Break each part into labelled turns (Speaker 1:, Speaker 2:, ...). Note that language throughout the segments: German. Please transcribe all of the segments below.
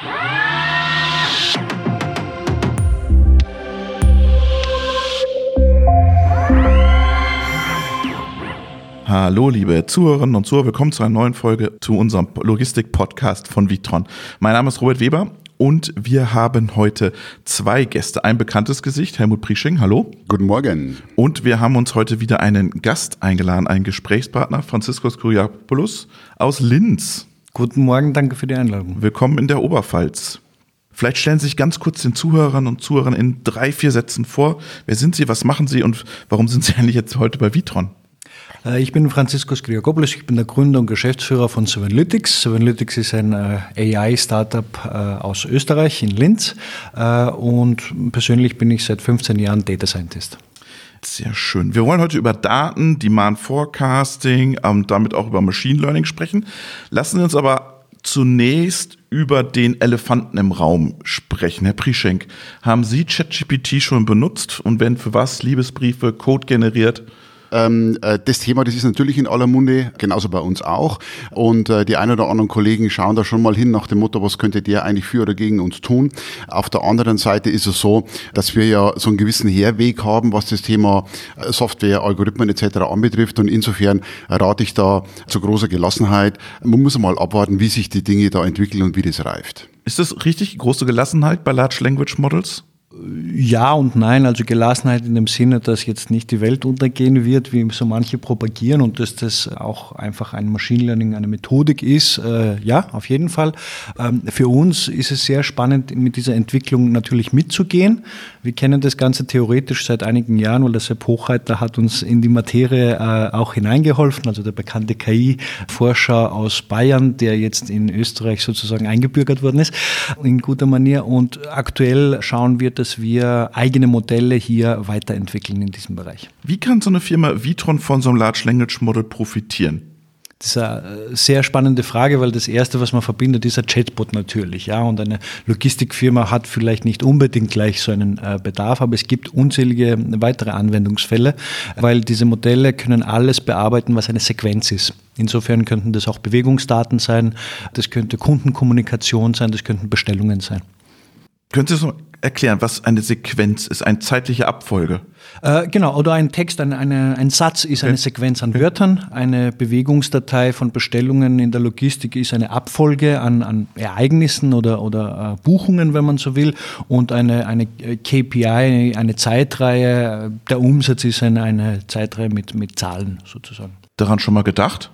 Speaker 1: Hallo, liebe Zuhörerinnen und Zuhörer, willkommen zu einer neuen Folge zu unserem Logistik-Podcast von Vitron. Mein Name ist Robert Weber und wir haben heute zwei Gäste. Ein bekanntes Gesicht, Helmut Priesching, hallo.
Speaker 2: Guten Morgen.
Speaker 1: Und wir haben uns heute wieder einen Gast eingeladen, einen Gesprächspartner, Franziskus Kyriakopoulos aus Linz.
Speaker 3: Guten Morgen, danke für die Einladung.
Speaker 1: Willkommen in der Oberpfalz. Vielleicht stellen Sie sich ganz kurz den Zuhörern und Zuhörern in drei, vier Sätzen vor. Wer sind Sie, was machen Sie und warum sind Sie eigentlich jetzt heute bei Vitron?
Speaker 3: Äh, ich bin Franziskus Kriakopoulos, ich bin der Gründer und Geschäftsführer von Sevenlytics. Sevenlytics ist ein äh, AI-Startup äh, aus Österreich in Linz und persönlich bin ich seit 15 Jahren Data Scientist.
Speaker 1: Sehr schön. Wir wollen heute über Daten, Demand Forecasting ähm, damit auch über Machine Learning sprechen. Lassen Sie uns aber zunächst über den Elefanten im Raum sprechen. Herr Prieschenk, haben Sie ChatGPT schon benutzt und wenn für was Liebesbriefe, Code generiert?
Speaker 2: Ähm, äh, das Thema, das ist natürlich in aller Munde, genauso bei uns auch. Und äh, die ein oder anderen Kollegen schauen da schon mal hin nach dem Motto, was könnte der eigentlich für oder gegen uns tun. Auf der anderen Seite ist es so, dass wir ja so einen gewissen Herweg haben, was das Thema äh, Software, Algorithmen etc. anbetrifft. Und insofern rate ich da zu großer Gelassenheit. Man muss mal abwarten, wie sich die Dinge da entwickeln und wie das reift.
Speaker 1: Ist das richtig? Große Gelassenheit bei Large Language Models?
Speaker 3: Ja und nein, also Gelassenheit in dem Sinne, dass jetzt nicht die Welt untergehen wird, wie so manche propagieren und dass das auch einfach ein Machine Learning, eine Methodik ist. Äh, ja, auf jeden Fall. Ähm, für uns ist es sehr spannend, mit dieser Entwicklung natürlich mitzugehen. Wir kennen das Ganze theoretisch seit einigen Jahren, weil der Sepp Hochreiter hat uns in die Materie äh, auch hineingeholfen, also der bekannte KI-Forscher aus Bayern, der jetzt in Österreich sozusagen eingebürgert worden ist, in guter Manier. Und aktuell schauen wir, dass wir eigene Modelle hier weiterentwickeln in diesem Bereich.
Speaker 1: Wie kann so eine Firma Vitron von so einem Large Language Model profitieren?
Speaker 3: Das ist eine sehr spannende Frage, weil das erste, was man verbindet, ist ein Chatbot natürlich. Ja, und eine Logistikfirma hat vielleicht nicht unbedingt gleich so einen äh, Bedarf, aber es gibt unzählige weitere Anwendungsfälle, weil diese Modelle können alles bearbeiten, was eine Sequenz ist. Insofern könnten das auch Bewegungsdaten sein, das könnte Kundenkommunikation sein, das könnten Bestellungen sein.
Speaker 1: Können Sie so erklären, was eine Sequenz ist, eine zeitliche Abfolge?
Speaker 3: Äh, genau, oder ein Text, ein, eine, ein Satz ist eine Sequenz an Wörtern, eine Bewegungsdatei von Bestellungen in der Logistik ist eine Abfolge an, an Ereignissen oder, oder äh, Buchungen, wenn man so will, und eine, eine KPI, eine Zeitreihe, der Umsatz ist eine, eine Zeitreihe mit, mit Zahlen sozusagen.
Speaker 1: Daran schon mal gedacht?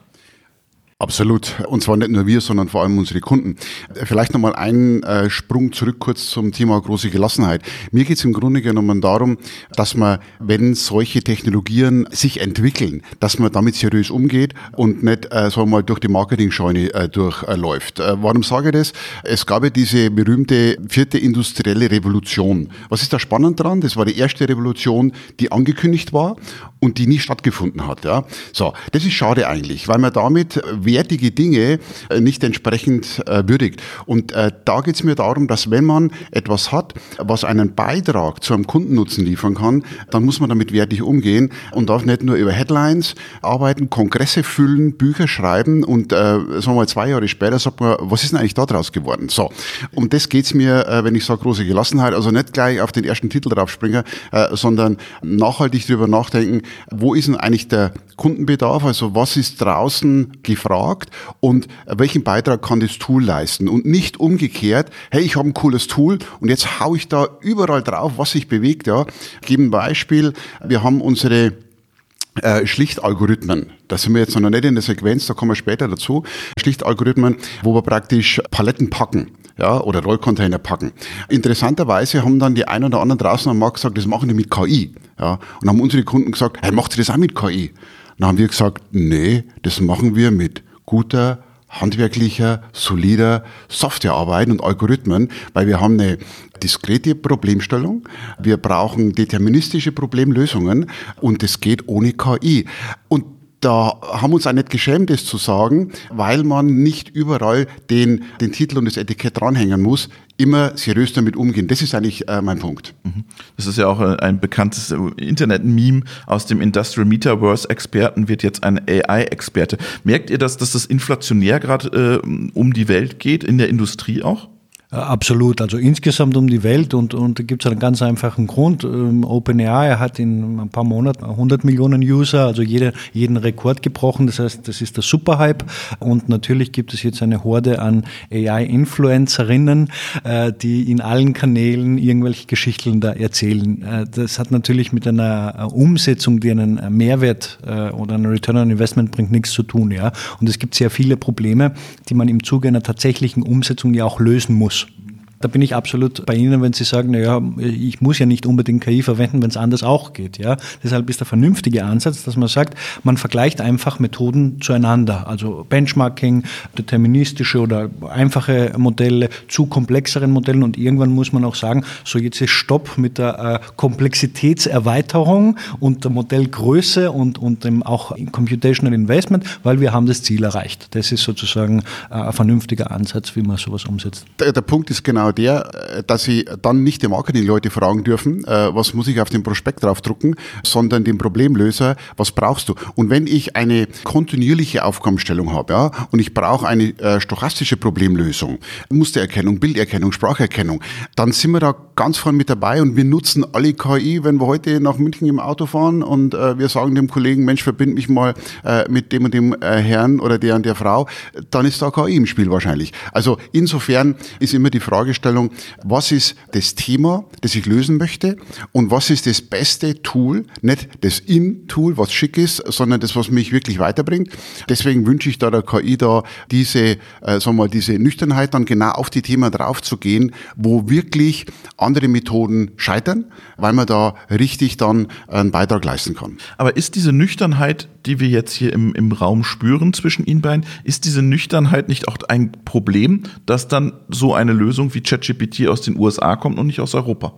Speaker 2: Absolut. Und zwar nicht nur wir, sondern vor allem unsere Kunden. Vielleicht nochmal einen äh, Sprung zurück kurz zum Thema große Gelassenheit. Mir geht es im Grunde genommen darum, dass man, wenn solche Technologien sich entwickeln, dass man damit seriös umgeht und nicht, äh, mal, durch die Marketing-Scheune äh, durchläuft. Äh, warum sage ich das? Es gab ja diese berühmte vierte industrielle Revolution. Was ist da spannend dran? Das war die erste Revolution, die angekündigt war und die nie stattgefunden hat. Ja? So, das ist schade eigentlich, weil man damit wertige Dinge äh, nicht entsprechend äh, würdigt. Und äh, da geht es mir darum, dass wenn man etwas hat, was einen Beitrag zu einem Kundennutzen liefern kann, dann muss man damit wertig umgehen und darf nicht nur über Headlines arbeiten, Kongresse füllen, Bücher schreiben und äh, sagen wir mal zwei Jahre später sagt man, was ist denn eigentlich daraus geworden? So, um das geht es mir, äh, wenn ich sage große Gelassenheit, also nicht gleich auf den ersten Titel draufspringen, äh, sondern nachhaltig drüber nachdenken, wo ist denn eigentlich der Kundenbedarf, also was ist draußen gefragt und welchen Beitrag kann das Tool leisten und nicht umgekehrt, hey, ich habe ein cooles Tool und jetzt hau ich da überall drauf, was sich bewegt. Ja. Ein Beispiel, wir haben unsere äh, Schlichtalgorithmen. Da sind wir jetzt noch nicht in der Sequenz, da kommen wir später dazu. Schlichtalgorithmen, wo wir praktisch Paletten packen ja, oder Rollcontainer packen. Interessanterweise haben dann die ein oder anderen draußen am Markt gesagt, das machen die mit KI. Ja, und haben unsere Kunden gesagt, hey, macht ihr das auch mit KI? Dann haben wir gesagt, nee, das machen wir mit guter, handwerklicher, solider Softwarearbeit und Algorithmen, weil wir haben eine diskrete Problemstellung, wir brauchen deterministische Problemlösungen und das geht ohne KI. Und da haben uns auch nicht geschämt, das zu sagen, weil man nicht überall den, den Titel und das Etikett dranhängen muss, immer seriös damit umgehen. Das ist eigentlich äh, mein Punkt. Mhm.
Speaker 1: Das ist ja auch äh, ein bekanntes äh, Internet-Meme aus dem Industrial Metaverse-Experten wird jetzt ein AI-Experte. Merkt ihr, dass, dass das inflationär gerade äh, um die Welt geht, in der Industrie auch?
Speaker 3: Äh, absolut, also insgesamt um die Welt und, und da gibt es einen ganz einfachen Grund. Ähm, OpenAI hat in ein paar Monaten 100 Millionen User, also jede, jeden Rekord gebrochen. Das heißt, das ist der Superhype und natürlich gibt es jetzt eine Horde an AI-Influencerinnen, äh, die in allen Kanälen irgendwelche Geschichten da erzählen. Äh, das hat natürlich mit einer Umsetzung, die einen Mehrwert oder einen Return on Investment bringt, nichts zu tun. Ja? Und es gibt sehr viele Probleme, die man im Zuge einer tatsächlichen Umsetzung ja auch lösen muss. Da bin ich absolut bei Ihnen, wenn Sie sagen, naja, ich muss ja nicht unbedingt KI verwenden, wenn es anders auch geht. Ja? Deshalb ist der vernünftige Ansatz, dass man sagt, man vergleicht einfach Methoden zueinander. Also Benchmarking, deterministische oder einfache Modelle zu komplexeren Modellen und irgendwann muss man auch sagen, so jetzt ist Stopp mit der äh, Komplexitätserweiterung und der Modellgröße und, und dem auch Computational Investment, weil wir haben das Ziel erreicht. Das ist sozusagen äh, ein vernünftiger Ansatz, wie man sowas umsetzt.
Speaker 2: Der, der Punkt ist genau der, äh, dass sie dann nicht die Marketingleute fragen dürfen, äh, was muss ich auf dem Prospekt draufdrucken, sondern den Problemlöser, was brauchst du? Und wenn ich eine kontinuierliche Aufgabenstellung habe, ja, und ich brauche eine äh, stochastische Problemlösung, Mustererkennung, Bilderkennung, Spracherkennung, dann sind wir da ganz vorne mit dabei und wir nutzen alle KI, wenn wir heute nach München im Auto fahren und äh, wir sagen dem Kollegen, Mensch, verbind mich mal äh, mit dem und dem äh, Herrn oder der und der Frau, dann ist da KI im Spiel wahrscheinlich. Also insofern ist immer die Fragestellung, Fragestellung, was ist das Thema, das ich lösen möchte und was ist das beste Tool, nicht das In-Tool, was schick ist, sondern das, was mich wirklich weiterbringt. Deswegen wünsche ich da der KI da diese, äh, sagen wir, diese Nüchternheit dann genau auf die Themen drauf zu gehen, wo wirklich andere Methoden scheitern, weil man da richtig dann einen Beitrag leisten kann.
Speaker 1: Aber ist diese Nüchternheit, die wir jetzt hier im, im Raum spüren zwischen Ihnen beiden, ist diese Nüchternheit nicht auch ein Problem, dass dann so eine Lösung wie ChatGPT aus den USA kommt und nicht aus Europa?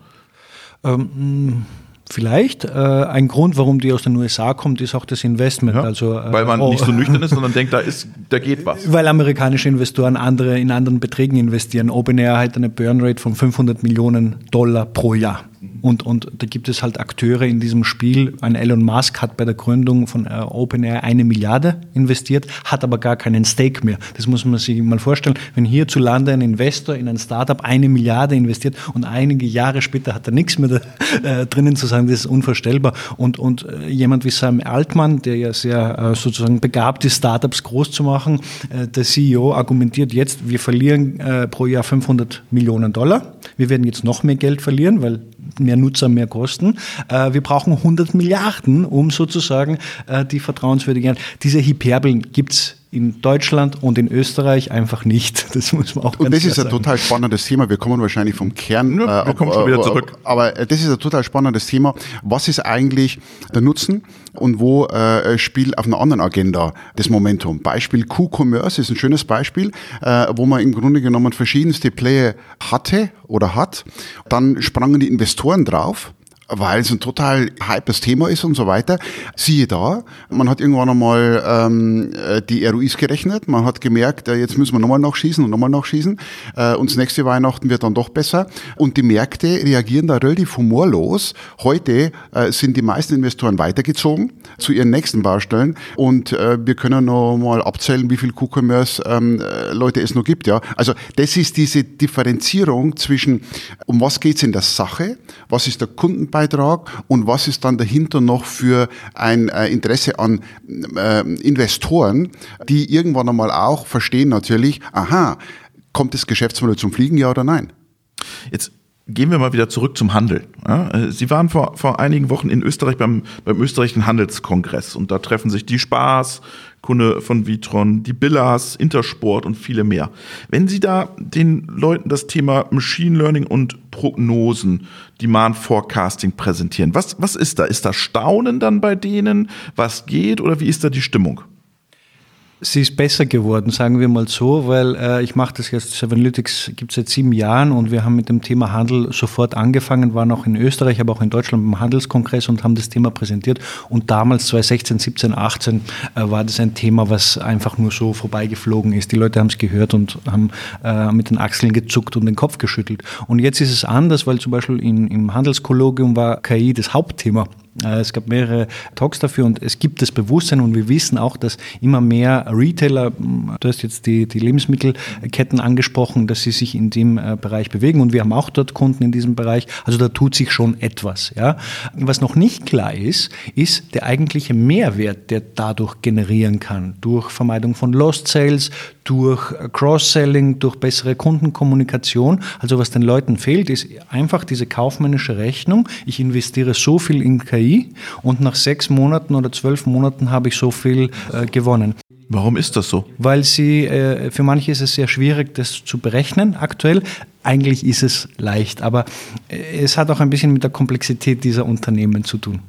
Speaker 3: Ähm, Vielleicht. Äh, ein Grund, warum die aus den USA kommt, ist auch das Investment. Ja,
Speaker 1: also, äh, weil man oh, nicht so nüchtern ist, sondern denkt, da ist, da geht was.
Speaker 3: Weil amerikanische Investoren andere in anderen Beträgen investieren. OpenAI hat eine Burnrate von 500 Millionen Dollar pro Jahr. Und, und da gibt es halt Akteure in diesem Spiel. Ein Elon Musk hat bei der Gründung von äh, OpenAI eine Milliarde investiert, hat aber gar keinen Stake mehr. Das muss man sich mal vorstellen. Wenn hierzulande ein Investor in ein Startup eine Milliarde investiert und einige Jahre später hat er nichts mehr da, äh, drinnen zu sagen, das ist unvorstellbar. Und, und äh, jemand wie Sam Altman, der ja sehr äh, sozusagen begabt ist, Startups groß zu machen, äh, der CEO argumentiert jetzt, wir verlieren äh, pro Jahr 500 Millionen Dollar. Wir werden jetzt noch mehr Geld verlieren, weil mehr Nutzer, mehr Kosten. Äh, wir brauchen 100 Milliarden, um sozusagen äh, die vertrauenswürdigen. Diese Hyperbeln gibt es in Deutschland und in Österreich einfach nicht.
Speaker 2: Das muss man auch Und das ist ein sagen. total spannendes Thema. Wir kommen wahrscheinlich vom Kern.
Speaker 1: Ja, wir äh, kommen schon wieder zurück.
Speaker 2: Aber das ist ein total spannendes Thema. Was ist eigentlich der Nutzen und wo äh, spielt auf einer anderen Agenda das Momentum? Beispiel Q-Commerce ist ein schönes Beispiel, äh, wo man im Grunde genommen verschiedenste Player hatte oder hat. Dann sprangen die Investoren drauf weil es ein total hypes Thema ist und so weiter. Siehe da, man hat irgendwann einmal ähm, äh, die ROIs gerechnet, man hat gemerkt, äh, jetzt müssen wir nochmal nachschießen und nochmal nachschießen äh, und das nächste Weihnachten wird dann doch besser und die Märkte reagieren da relativ humorlos. Heute äh, sind die meisten Investoren weitergezogen zu ihren nächsten Baustellen und äh, wir können noch mal abzählen, wie viel Q-Commerce ähm, äh, Leute es noch gibt. Ja, Also das ist diese Differenzierung zwischen, um was geht's in der Sache, was ist der Kunden Beitrag und was ist dann dahinter noch für ein äh, Interesse an äh, Investoren, die irgendwann einmal auch verstehen natürlich, aha, kommt das Geschäftsmodell zum Fliegen, ja oder nein?
Speaker 1: Jetzt gehen wir mal wieder zurück zum Handel. Äh, Sie waren vor, vor einigen Wochen in Österreich beim, beim österreichischen Handelskongress und da treffen sich die Spaß, Kunde von Vitron, die Billas, Intersport und viele mehr. Wenn Sie da den Leuten das Thema Machine Learning und Prognosen, Demand Forecasting präsentieren, was, was ist da? Ist da Staunen dann bei denen? Was geht oder wie ist da die Stimmung?
Speaker 3: Sie ist besser geworden, sagen wir mal so, weil äh, ich mache das jetzt, Sevenalytics gibt es seit sieben Jahren und wir haben mit dem Thema Handel sofort angefangen, waren auch in Österreich, aber auch in Deutschland beim Handelskongress und haben das Thema präsentiert. Und damals, 2016, 17, 18, äh, war das ein Thema, was einfach nur so vorbeigeflogen ist. Die Leute haben es gehört und haben äh, mit den Achseln gezuckt und den Kopf geschüttelt. Und jetzt ist es anders, weil zum Beispiel in, im Handelskollogium war KI das Hauptthema es gab mehrere Talks dafür und es gibt das Bewusstsein und wir wissen auch, dass immer mehr Retailer, du hast jetzt die, die Lebensmittelketten angesprochen, dass sie sich in dem äh, Bereich bewegen und wir haben auch dort Kunden in diesem Bereich. Also da tut sich schon etwas. Ja. Was noch nicht klar ist, ist der eigentliche Mehrwert, der dadurch generieren kann. Durch Vermeidung von Lost Sales, durch Cross-Selling, durch bessere Kundenkommunikation. Also was den Leuten fehlt, ist einfach diese kaufmännische Rechnung. Ich investiere so viel in KI und nach sechs Monaten oder zwölf Monaten habe ich so viel äh, gewonnen.
Speaker 1: Warum ist das so?
Speaker 3: Weil sie, äh, für manche ist es sehr schwierig, das zu berechnen aktuell. Eigentlich ist es leicht, aber äh, es hat auch ein bisschen mit der Komplexität dieser Unternehmen zu tun.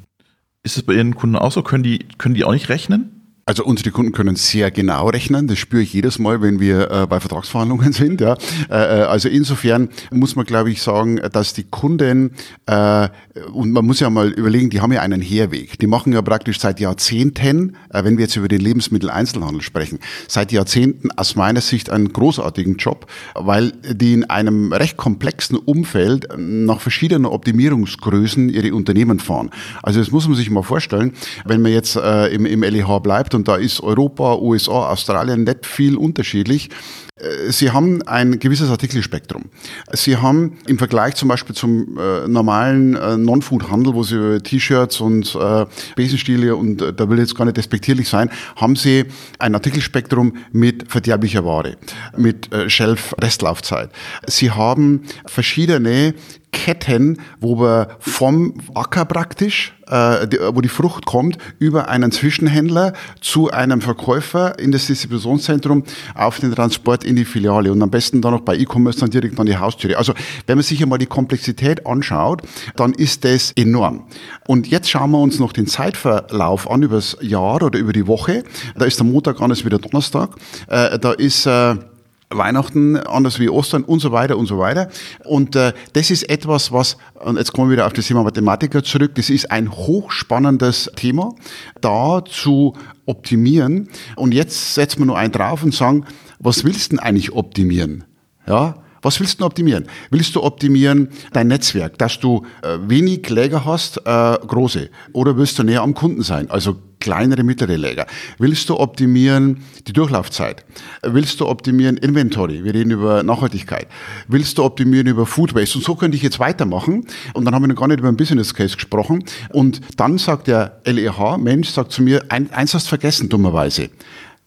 Speaker 1: Ist es bei Ihren Kunden auch so? Können die, können die auch nicht rechnen?
Speaker 2: Also unsere Kunden können sehr genau rechnen. Das spüre ich jedes Mal, wenn wir äh, bei Vertragsverhandlungen sind. Ja. Äh, äh, also insofern muss man, glaube ich, sagen, dass die Kunden äh, und man muss ja mal überlegen, die haben ja einen Herweg. Die machen ja praktisch seit Jahrzehnten, äh, wenn wir jetzt über den Lebensmitteleinzelhandel sprechen, seit Jahrzehnten aus meiner Sicht einen großartigen Job, weil die in einem recht komplexen Umfeld nach verschiedenen Optimierungsgrößen ihre Unternehmen fahren. Also das muss man sich mal vorstellen, wenn man jetzt äh, im, im LEH bleibt und da ist Europa, USA, Australien nicht viel unterschiedlich. Äh, Sie haben ein gewisses Artikelspektrum. Sie haben im Vergleich zum Beispiel zum äh, normalen äh, Non-Food-Handel, wo Sie T-Shirts und äh, Besenstiele und äh, da will jetzt gar nicht despektierlich sein, haben Sie ein Artikelspektrum mit verderblicher Ware, mit äh, Shelf-Restlaufzeit. Sie haben verschiedene Ketten, wo wir vom Acker praktisch, äh, wo die Frucht kommt, über einen Zwischenhändler zu einem Verkäufer in das Distributionszentrum auf den Transport in die Filiale und am besten dann noch bei E-Commerce dann direkt an die Haustüre. Also wenn man sich einmal die Komplexität anschaut, dann ist das enorm. Und jetzt schauen wir uns noch den Zeitverlauf an über das Jahr oder über die Woche. Da ist der Montag anders wie der Donnerstag. Äh, da ist äh, Weihnachten anders wie Ostern und so weiter und so weiter. Und äh, das ist etwas, was, und jetzt kommen wir wieder auf das Thema Mathematiker zurück, das ist ein hochspannendes Thema, da zu optimieren. Und jetzt setzen wir nur einen drauf und sagen, was willst du denn eigentlich optimieren? Ja, was willst du optimieren? Willst du optimieren dein Netzwerk, dass du äh, wenig Läger hast, äh, große? Oder willst du näher am Kunden sein, also kleinere, mittlere Läger? Willst du optimieren die Durchlaufzeit? Willst du optimieren Inventory? Wir reden über Nachhaltigkeit. Willst du optimieren über Food Waste? Und so könnte ich jetzt weitermachen. Und dann haben wir noch gar nicht über einen Business Case gesprochen. Und dann sagt der LEH, Mensch, sagt zu mir, eins hast du vergessen, dummerweise.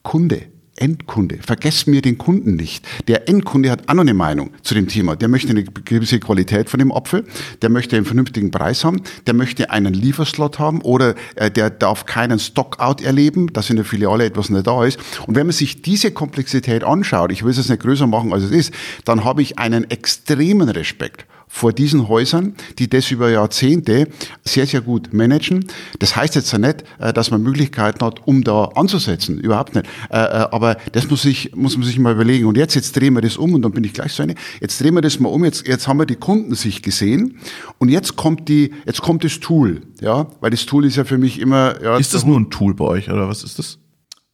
Speaker 2: Kunde. Endkunde. Vergesst mir den Kunden nicht. Der Endkunde hat auch noch eine Meinung zu dem Thema. Der möchte eine gewisse Qualität von dem Apfel, der möchte einen vernünftigen Preis haben, der möchte einen Lieferslot haben oder äh, der darf keinen Stockout erleben, dass in der Filiale etwas nicht da ist. Und wenn man sich diese Komplexität anschaut, ich will es jetzt nicht größer machen, als es ist, dann habe ich einen extremen Respekt vor diesen Häusern, die das über Jahrzehnte sehr, sehr gut managen. Das heißt jetzt ja nicht, äh, dass man Möglichkeiten hat, um da anzusetzen. Überhaupt nicht. Äh, äh, aber das muss, ich, muss man sich mal überlegen. Und jetzt, jetzt drehen wir das um und dann bin ich gleich so eine. Jetzt drehen wir das mal um. Jetzt, jetzt haben wir die Kunden sich gesehen. Und jetzt kommt die, jetzt kommt das Tool. Ja, weil das Tool ist ja für mich immer, ja.
Speaker 1: Ist das nur ein Tool bei euch oder was ist das?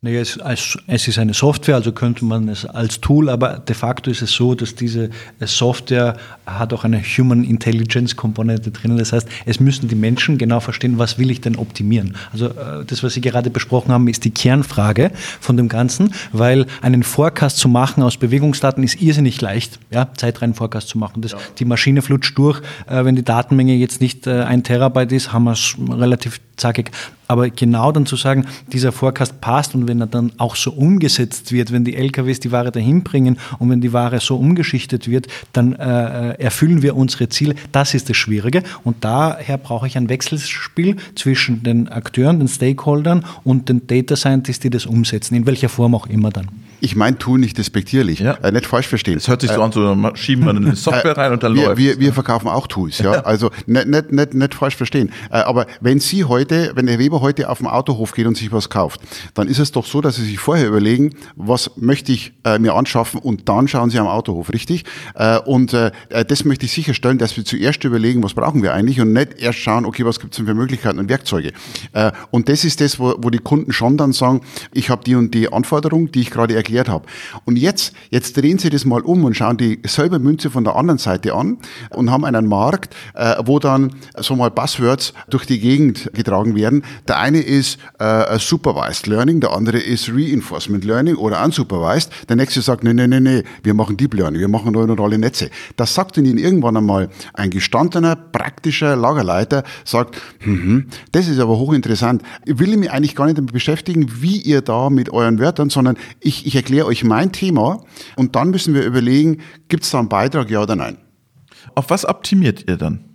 Speaker 3: Naja, es, es, ist eine Software, also könnte man es als Tool, aber de facto ist es so, dass diese Software hat auch eine Human Intelligence Komponente drin. Das heißt, es müssen die Menschen genau verstehen, was will ich denn optimieren. Also äh, das, was Sie gerade besprochen haben, ist die Kernfrage von dem Ganzen, weil einen Forecast zu machen aus Bewegungsdaten ist irrsinnig leicht, ja, Zeitreihen-Forecast zu machen. Das, ja. Die Maschine flutscht durch. Äh, wenn die Datenmenge jetzt nicht äh, ein Terabyte ist, haben wir es relativ zackig. Aber genau dann zu sagen, dieser Forecast passt und wenn er dann auch so umgesetzt wird, wenn die LKWs die Ware dahin bringen und wenn die Ware so umgeschichtet wird, dann äh, erfüllen wir unsere Ziele. Das ist das Schwierige. Und daher brauche ich ein Wechselspiel zwischen den Akteuren, den Stakeholdern und den Data Scientists, die das umsetzen, in welcher Form auch immer dann.
Speaker 2: Ich meine, tun nicht despektierlich, ja. äh, nicht falsch verstehen.
Speaker 1: Es hört sich so äh, an, so schieben wir eine Software rein und dann
Speaker 2: wir, läuft wir, wir verkaufen auch Tools, ja. Also nicht, nicht, nicht, nicht falsch verstehen. Äh, aber wenn Sie heute, wenn der Weber heute auf den Autohof geht und sich was kauft, dann ist es doch so, dass Sie sich vorher überlegen, was möchte ich äh, mir anschaffen und dann schauen Sie am Autohof, richtig? Äh, und äh, das möchte ich sicherstellen, dass wir zuerst überlegen, was brauchen wir eigentlich und nicht erst schauen, okay, was gibt es denn für Möglichkeiten und Werkzeuge. Äh, und das ist das, wo, wo die Kunden schon dann sagen, ich habe die und die Anforderung, die ich gerade erklärt habe. Und jetzt, jetzt drehen Sie das mal um und schauen die selbe Münze von der anderen Seite an und haben einen Markt, äh, wo dann so mal Buzzwords durch die Gegend getragen werden. Der eine ist äh, Supervised Learning, der andere ist Reinforcement Learning oder Unsupervised. Der nächste sagt, nee, nee, nee, nee, wir machen Deep Learning, wir machen neuronale Netze. Das sagt Ihnen irgendwann einmal ein gestandener, praktischer Lagerleiter, sagt, hm, das ist aber hochinteressant. Ich will mich eigentlich gar nicht damit beschäftigen, wie ihr da mit euren Wörtern, sondern ich, ich erkläre euch mein Thema und dann müssen wir überlegen, gibt es da einen Beitrag, ja oder nein.
Speaker 1: Auf was optimiert ihr dann?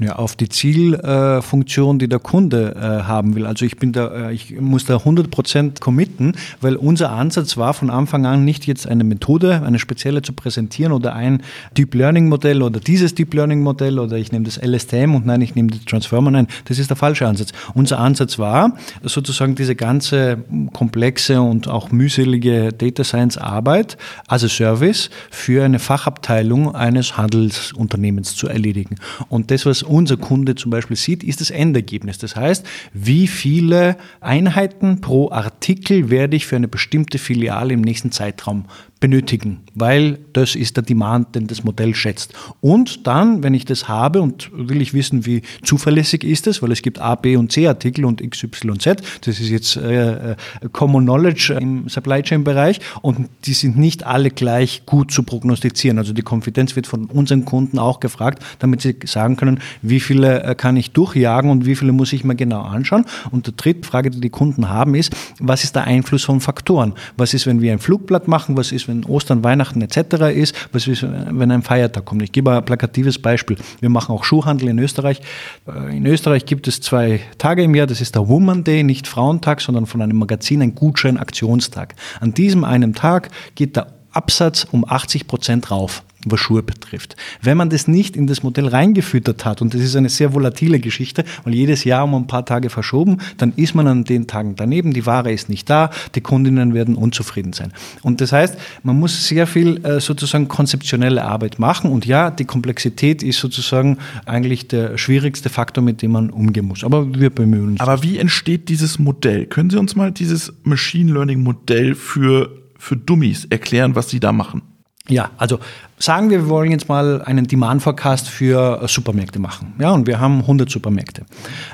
Speaker 3: Ja, auf die Zielfunktion, äh, die der Kunde äh, haben will. Also ich bin da, äh, ich muss da 100% committen, weil unser Ansatz war von Anfang an nicht jetzt eine Methode, eine spezielle zu präsentieren oder ein Deep Learning Modell oder dieses Deep Learning Modell oder ich nehme das LSTM und nein, ich nehme das Transformer. Nein, das ist der falsche Ansatz. Unser Ansatz war sozusagen diese ganze komplexe und auch mühselige Data Science Arbeit als Service für eine Fachabteilung eines Handelsunternehmens zu erledigen. Und das, was unser Kunde zum Beispiel sieht, ist das Endergebnis. Das heißt, wie viele Einheiten pro Artikel werde ich für eine bestimmte Filiale im nächsten Zeitraum benötigen, weil das ist der Demand, den das Modell schätzt. Und dann, wenn ich das habe und will ich wissen, wie zuverlässig ist es, weil es gibt A, B und C Artikel und X, Y, Z, das ist jetzt äh, äh, Common Knowledge im Supply Chain Bereich und die sind nicht alle gleich gut zu prognostizieren. Also die Konfidenz wird von unseren Kunden auch gefragt, damit sie sagen können, wie viele äh, kann ich durchjagen und wie viele muss ich mir genau anschauen. Und die dritte Frage, die die Kunden haben, ist, was ist der Einfluss von Faktoren? Was ist, wenn wir ein Flugblatt machen? Was ist, wenn wenn Ostern, Weihnachten etc. ist, was ist, wenn ein Feiertag kommt. Ich gebe ein plakatives Beispiel. Wir machen auch Schuhhandel in Österreich. Äh, in Österreich gibt es zwei Tage im Jahr, das ist der Woman Day, nicht Frauentag, sondern von einem Magazin ein Gutschein-Aktionstag. An diesem einen Tag geht der Absatz um 80 Prozent rauf was Schuhe betrifft. Wenn man das nicht in das Modell reingefüttert hat, und das ist eine sehr volatile Geschichte, weil jedes Jahr um ein paar Tage verschoben, dann ist man an den Tagen daneben, die Ware ist nicht da, die Kundinnen werden unzufrieden sein. Und das heißt, man muss sehr viel äh, sozusagen konzeptionelle Arbeit machen und ja, die Komplexität ist sozusagen eigentlich der schwierigste Faktor, mit dem man umgehen muss. Aber wir bemühen uns.
Speaker 1: Aber wie entsteht dieses Modell? Können Sie uns mal dieses Machine Learning Modell für, für Dummies erklären, was Sie da machen?
Speaker 3: Ja, also sagen wir, wir wollen jetzt mal einen Demand Forecast für äh, Supermärkte machen. Ja, und wir haben 100 Supermärkte.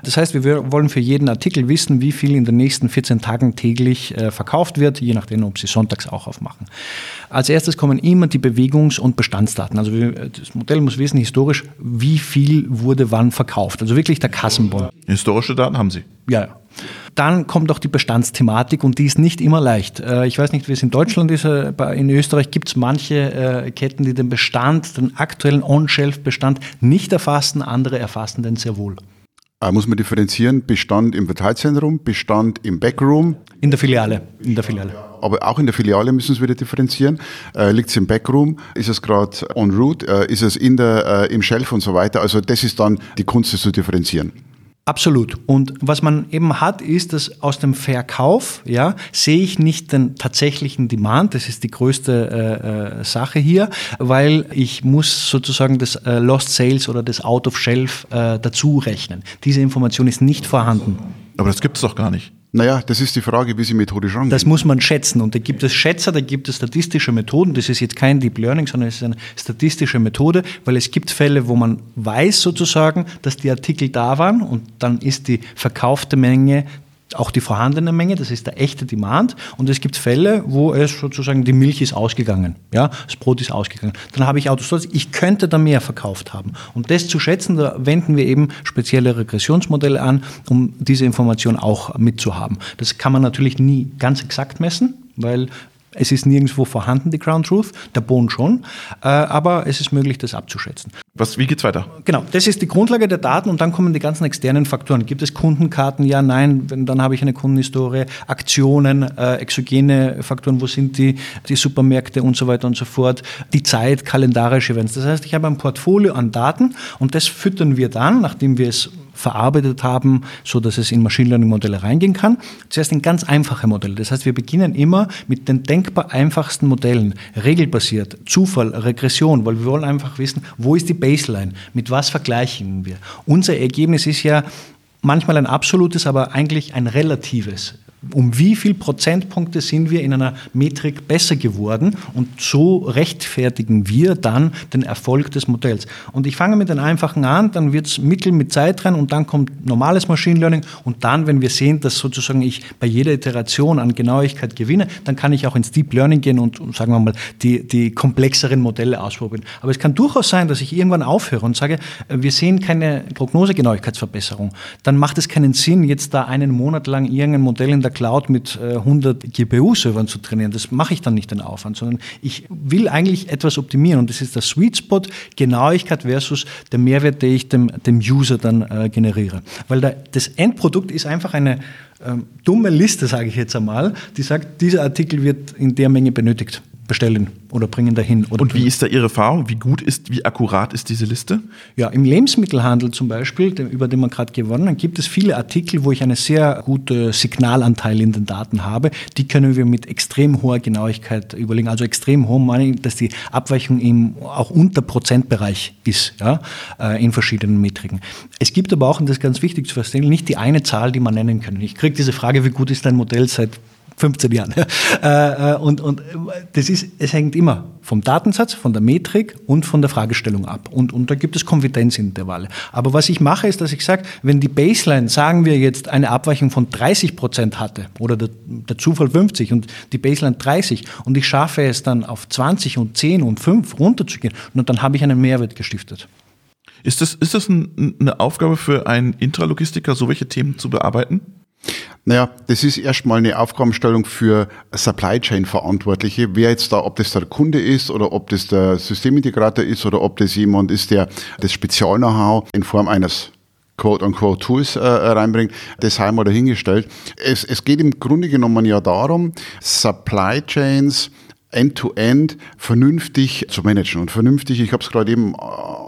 Speaker 3: Das heißt, wir wollen für jeden Artikel wissen, wie viel in den nächsten 14 Tagen täglich äh, verkauft wird, je nachdem, ob sie sonntags auch aufmachen. Als erstes kommen immer die Bewegungs- und Bestandsdaten. Also das Modell muss wissen, historisch, wie viel wurde wann verkauft. Also wirklich der Kassenbon.
Speaker 1: Historische Daten haben Sie?
Speaker 3: Ja, ja. Dann kommt auch die Bestandsthematik und die ist nicht immer leicht. Äh, ich weiß nicht, wie es in Deutschland ist. Äh, in Österreich gibt es manche äh, Ketten, die den Bestand, den aktuellen On-Shelf-Bestand nicht erfassen, andere erfassen den sehr wohl.
Speaker 2: Muss man differenzieren, Bestand im Verteilzentrum, Bestand im Backroom?
Speaker 3: In der Filiale. In der Filiale.
Speaker 2: Aber auch in der Filiale müssen Sie wieder differenzieren. Äh, Liegt es im Backroom? Ist es gerade on route? Äh, ist es in der, äh, im Shelf und so weiter? Also das ist dann die Kunst, das zu differenzieren.
Speaker 3: Absolut. Und was man eben hat, ist, dass aus dem Verkauf, ja, sehe ich nicht den tatsächlichen Demand. Das ist die größte äh, äh, Sache hier, weil ich muss sozusagen das äh, Lost Sales oder das Out of Shelf äh, dazu rechnen. Diese Information ist nicht vorhanden.
Speaker 1: Aber das gibt es doch gar nicht.
Speaker 2: Naja, das ist die Frage, wie Sie methodisch rangehen.
Speaker 3: Das muss man schätzen. Und da gibt es Schätzer, da gibt es statistische Methoden. Das ist jetzt kein Deep Learning, sondern es ist eine statistische Methode, weil es gibt Fälle, wo man weiß sozusagen, dass die Artikel da waren und dann ist die verkaufte Menge auch die vorhandene Menge, das ist der echte Demand. Und es gibt Fälle, wo es sozusagen die Milch ist ausgegangen, ja, das Brot ist ausgegangen. Dann habe ich Autostolz, ich könnte da mehr verkauft haben. Und das zu schätzen, da wenden wir eben spezielle Regressionsmodelle an, um diese Information auch mitzuhaben. Das kann man natürlich nie ganz exakt messen, weil es ist nirgendwo vorhanden, die Ground Truth, der Boden schon, äh, aber es ist möglich, das abzuschätzen.
Speaker 1: Was, wie geht's weiter?
Speaker 3: Genau, das ist die Grundlage der Daten und dann kommen die ganzen externen Faktoren. Gibt es Kundenkarten? Ja, nein, dann habe ich eine Kundenhistorie, Aktionen, äh, exogene Faktoren, wo sind die, die Supermärkte und so weiter und so fort, die Zeit, kalendarische Events. Das heißt, ich habe ein Portfolio an Daten und das füttern wir dann, nachdem wir es verarbeitet haben, so dass es in Machine Learning Modelle reingehen kann. Zuerst in ganz einfache Modelle. Das heißt, wir beginnen immer mit den denkbar einfachsten Modellen, regelbasiert, Zufall, Regression, weil wir wollen einfach wissen, wo ist die Baseline, mit was vergleichen wir. Unser Ergebnis ist ja manchmal ein absolutes, aber eigentlich ein relatives um wie viel Prozentpunkte sind wir in einer Metrik besser geworden und so rechtfertigen wir dann den Erfolg des Modells. Und ich fange mit den einfachen an, dann wird es Mittel mit Zeit rein und dann kommt normales Machine Learning und dann, wenn wir sehen, dass sozusagen ich bei jeder Iteration an Genauigkeit gewinne, dann kann ich auch ins Deep Learning gehen und, sagen wir mal, die, die komplexeren Modelle ausprobieren. Aber es kann durchaus sein, dass ich irgendwann aufhöre und sage, äh, wir sehen keine Prognosegenauigkeitsverbesserung. Dann macht es keinen Sinn, jetzt da einen Monat lang irgendein Modell in der Cloud mit 100 äh, GPU-Servern zu trainieren. Das mache ich dann nicht den Aufwand, sondern ich will eigentlich etwas optimieren und das ist der Sweet Spot, Genauigkeit versus der Mehrwert, den ich dem, dem User dann äh, generiere. Weil der, das Endprodukt ist einfach eine ähm, dumme Liste, sage ich jetzt einmal, die sagt, dieser Artikel wird in der Menge benötigt bestellen oder bringen dahin. Oder
Speaker 1: und wie ist da Ihre Erfahrung? Wie gut ist, wie akkurat ist diese Liste?
Speaker 3: Ja, im Lebensmittelhandel zum Beispiel, über den wir gerade gewonnen haben, gibt es viele Artikel, wo ich einen sehr guten Signalanteil in den Daten habe. Die können wir mit extrem hoher Genauigkeit überlegen. Also extrem hoch, meine dass die Abweichung im auch unter Prozentbereich ist, ja, äh, in verschiedenen Metriken. Es gibt aber auch, und das ist ganz wichtig zu verstehen, nicht die eine Zahl, die man nennen kann. Ich kriege diese Frage, wie gut ist dein Modell seit 15 Jahren. Äh, äh, und, und das ist, es hängt immer vom Datensatz, von der Metrik und von der Fragestellung ab. Und, und da gibt es Konfidenzintervalle. Aber was ich mache, ist, dass ich sage, wenn die Baseline, sagen wir jetzt, eine Abweichung von 30 Prozent hatte oder der, der Zufall 50 und die Baseline 30 und ich schaffe es dann auf 20 und 10 und 5 runterzugehen, und dann habe ich einen Mehrwert gestiftet.
Speaker 1: Ist das, ist das ein, eine Aufgabe für einen Intralogistiker, so welche Themen zu bearbeiten?
Speaker 2: Naja, das ist erstmal eine Aufgabenstellung für Supply Chain Verantwortliche. Wer jetzt da, ob das der Kunde ist oder ob das der Systemintegrator ist oder ob das jemand ist, der das Spezial-Know-how in Form eines quote-unquote Tools äh, reinbringt, das haben wir dahingestellt. Es, es geht im Grunde genommen ja darum, Supply Chains end-to-end -end vernünftig zu managen. Und vernünftig, ich habe es gerade eben äh,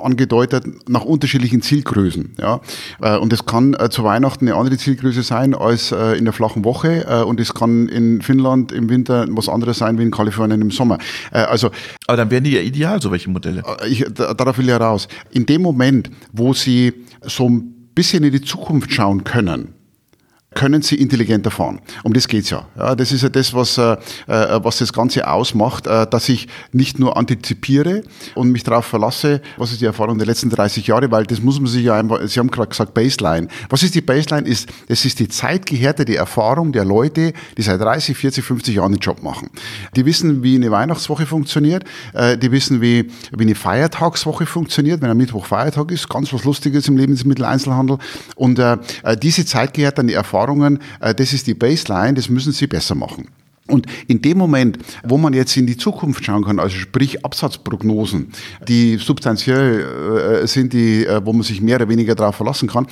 Speaker 2: angedeutet, nach unterschiedlichen Zielgrößen. Ja. Äh, und es kann äh, zu Weihnachten eine andere Zielgröße sein als in der flachen Woche. Und es kann in Finnland im Winter was anderes sein wie in Kalifornien im Sommer. Also,
Speaker 1: Aber dann wären die ja ideal, so welche Modelle.
Speaker 2: Ich, darauf will ich ja raus. In dem Moment, wo Sie so ein bisschen in die Zukunft schauen können, können sie intelligenter fahren. Um das geht's ja. ja. Das ist ja das, was, äh, äh, was das Ganze ausmacht, äh, dass ich nicht nur antizipiere und mich darauf verlasse, was ist die Erfahrung der letzten 30 Jahre, weil das muss man sich ja einfach, Sie haben gerade gesagt Baseline. Was ist die Baseline? Ist, das ist die zeitgehärtete Erfahrung der Leute, die seit 30, 40, 50 Jahren den Job machen. Die wissen, wie eine Weihnachtswoche funktioniert, äh, die wissen, wie, wie eine Feiertagswoche funktioniert, wenn ein Mittwoch Feiertag ist, ganz was Lustiges im Lebensmitteleinzelhandel. Und äh, äh diese zeitgehärtete Erfahrung Erfahrungen, äh, das ist die Baseline, das müssen Sie besser machen. Und in dem Moment, wo man jetzt in die Zukunft schauen kann, also sprich Absatzprognosen, die substanziell äh, sind, die, äh, wo man sich mehr oder weniger darauf verlassen kann,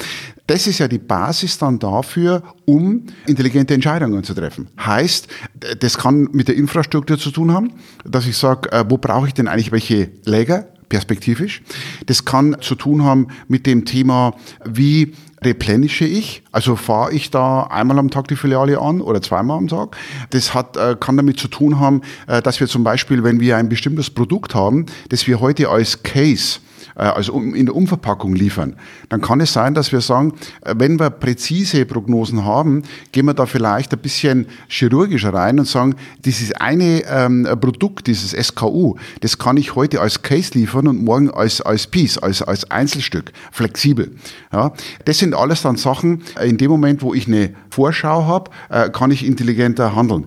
Speaker 2: das ist ja die Basis dann dafür, um intelligente Entscheidungen zu treffen. Heißt, das kann mit der Infrastruktur zu tun haben, dass ich sage, wo brauche ich denn eigentlich welche Läger? perspektivisch. Das kann zu tun haben mit dem Thema, wie replenische ich, also fahre ich da einmal am Tag die Filiale an oder zweimal am Tag. Das hat, äh, kann damit zu tun haben, äh, dass wir zum Beispiel, wenn wir ein bestimmtes Produkt haben, das wir heute als Case also in der Umverpackung liefern, dann kann es sein, dass wir sagen, äh, wenn wir präzise Prognosen haben, gehen wir da vielleicht ein bisschen chirurgischer rein und sagen, dieses eine ähm, Produkt, dieses SKU, das kann ich heute als Case liefern und morgen als, als Piece, als, als Einzelstück, flexibel. Ja, das sind alles dann Sachen, äh, in dem Moment, wo ich eine Vorschau habe, kann ich intelligenter handeln.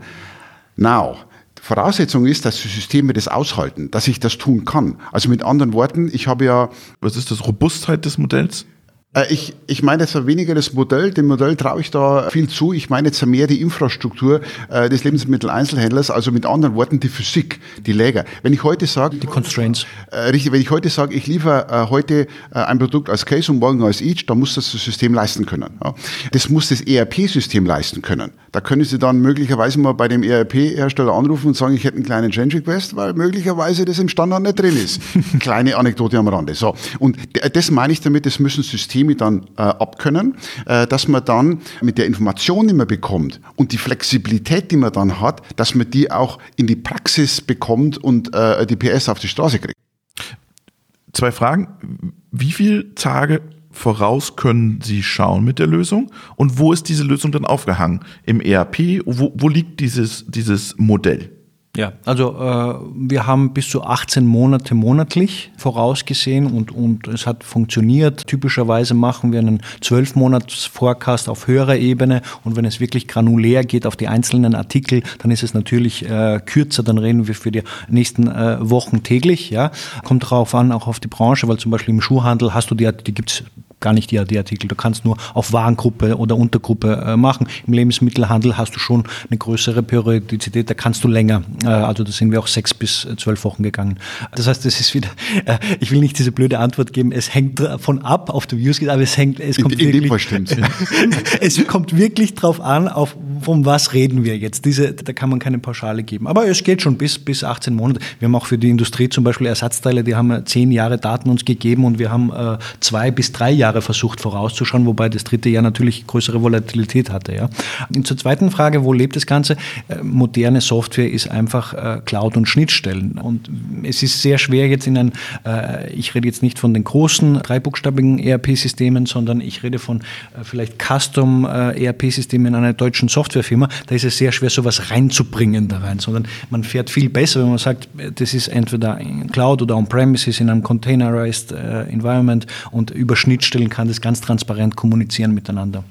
Speaker 2: Now, Voraussetzung ist, dass die Systeme das aushalten, dass ich das tun kann. Also mit anderen Worten, ich habe ja.
Speaker 1: Was ist das Robustheit des Modells?
Speaker 2: Äh, ich, ich meine jetzt weniger das Modell, dem Modell traue ich da viel zu. Ich meine jetzt mehr die Infrastruktur äh, des Lebensmitteleinzelhändlers, also mit anderen Worten die Physik, die Läger. Wenn ich heute sage...
Speaker 3: Die Constraints.
Speaker 2: Äh, richtig, wenn ich heute sage, ich liefere äh, heute ein Produkt als Case und morgen als Each, dann muss das das System leisten können. Ja. Das muss das ERP-System leisten können. Da können Sie dann möglicherweise mal bei dem ERP-Hersteller anrufen und sagen, ich hätte einen kleinen Change Request, weil möglicherweise das im Standard nicht drin ist. Kleine Anekdote am Rande. So. Und das meine ich damit, das müssen Systeme Dann äh, abkönnen, äh, dass man dann mit der Information, die man bekommt und die Flexibilität, die man dann hat, dass man die auch in die Praxis bekommt und äh, die PS auf die Straße kriegt.
Speaker 1: Zwei Fragen. Wie viele Tage voraus können Sie schauen mit der Lösung und wo ist diese Lösung dann aufgehangen? Im ERP, wo, wo liegt dieses, dieses Modell?
Speaker 3: Ja, also äh, wir haben bis zu 18 Monate monatlich vorausgesehen und, und es hat funktioniert. Typischerweise machen wir einen 12 Monats Forecast auf höherer Ebene und wenn es wirklich granulär geht auf die einzelnen Artikel, dann ist es natürlich äh, kürzer, dann reden wir für die nächsten äh, Wochen täglich. Ja, Kommt darauf an, auch auf die Branche, weil zum Beispiel im Schuhhandel hast du die, die gibt's gar nicht die AD-Artikel. Du kannst nur auf Warengruppe oder Untergruppe äh, machen. Im Lebensmittelhandel hast du schon eine größere Periodizität, da kannst du länger. Äh, also da sind wir auch sechs bis zwölf Wochen gegangen. Das heißt, das ist wieder, äh, ich will nicht diese blöde Antwort geben, es hängt davon ab, auf der Views geht, aber es hängt, es kommt in, in wirklich, ja. es kommt wirklich drauf an, auf, von was reden wir jetzt. Diese, da kann man keine Pauschale geben. Aber es geht schon bis, bis 18 Monate. Wir haben auch für die Industrie zum Beispiel Ersatzteile, die haben zehn Jahre Daten uns gegeben und wir haben äh, zwei bis drei Jahre Jahre versucht vorauszuschauen, wobei das dritte Jahr natürlich größere Volatilität hatte. Ja. Und zur zweiten Frage, wo lebt das Ganze? Äh, moderne Software ist einfach äh, Cloud und Schnittstellen. Und es ist sehr schwer jetzt in ein, äh, ich rede jetzt nicht von den großen dreibuchstabigen ERP-Systemen, sondern ich rede von vielleicht Custom ERP-Systemen in einer deutschen Softwarefirma. Da ist es sehr schwer, sowas reinzubringen da rein, sondern man fährt viel besser, wenn man sagt, das ist entweder Cloud oder on-premises in einem containerized Environment und über Schnittstellen Unternehmen kann das ganz transparent kommunizieren miteinander.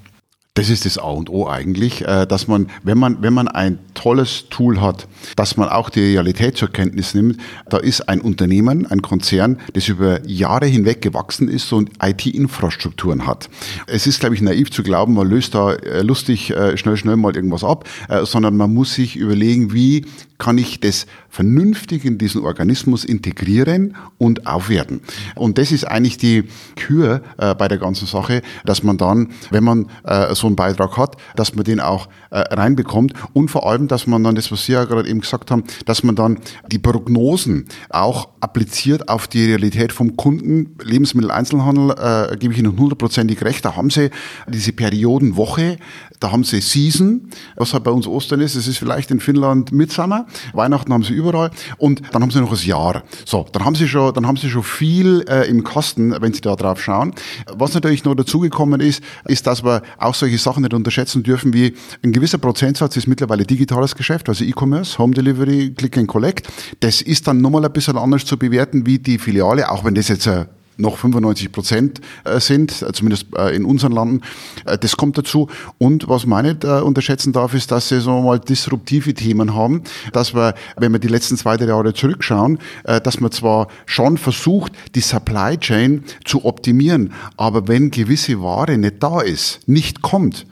Speaker 2: Das ist das A und O eigentlich, äh, dass man, wenn man, wenn man ein tolles Tool hat, dass man auch die Realität zur Kenntnis nimmt. Da ist ein Unternehmen, ein Konzern, das über Jahre hinweg gewachsen ist und IT-Infrastrukturen hat. Es ist, glaube ich, naiv zu glauben, man löst da äh, lustig äh, schnell, schnell mal irgendwas ab, sondern man muss sich überlegen, wie kann ich das vernünftig in diesen Organismus integrieren und aufwerten. Und das ist eigentlich die Kür äh, bei der ganzen Sache, dass man dann, wenn man äh, so einen Beitrag hat, dass man den auch äh, reinbekommt und vor allem, dass man dann das, was Sie ja gerade eben gesagt haben, dass man dann die Prognosen auch appliziert auf die Realität vom Kunden. Lebensmitteleinzelhandel äh, gebe ich Ihnen hundertprozentig recht. Da haben Sie diese Periodenwoche, da haben sie Season, was halt bei uns Ostern ist. Es ist vielleicht in Finnland Midsummer. Weihnachten haben sie überall. Und dann haben sie noch das Jahr. So, dann haben sie schon, dann haben sie schon viel äh, im Kasten, wenn sie da drauf schauen. Was natürlich noch dazugekommen ist, ist, dass wir auch solche Sachen nicht unterschätzen dürfen, wie ein gewisser Prozentsatz ist mittlerweile digitales Geschäft, also E-Commerce, Home Delivery, Click and Collect. Das ist dann nochmal ein bisschen anders zu bewerten wie die Filiale, auch wenn das jetzt ein noch 95 Prozent äh, sind, äh, zumindest äh, in unseren Landen. Das kommt dazu. Und was man nicht unterschätzen darf, ist, dass sie so mal disruptive Themen haben, dass wir, wenn wir die letzten zwei, drei Jahre zurückschauen, dass man zwar schon versucht, die Supply Chain zu optimieren, aber wenn gewisse Ware nicht da ist, nicht kommt,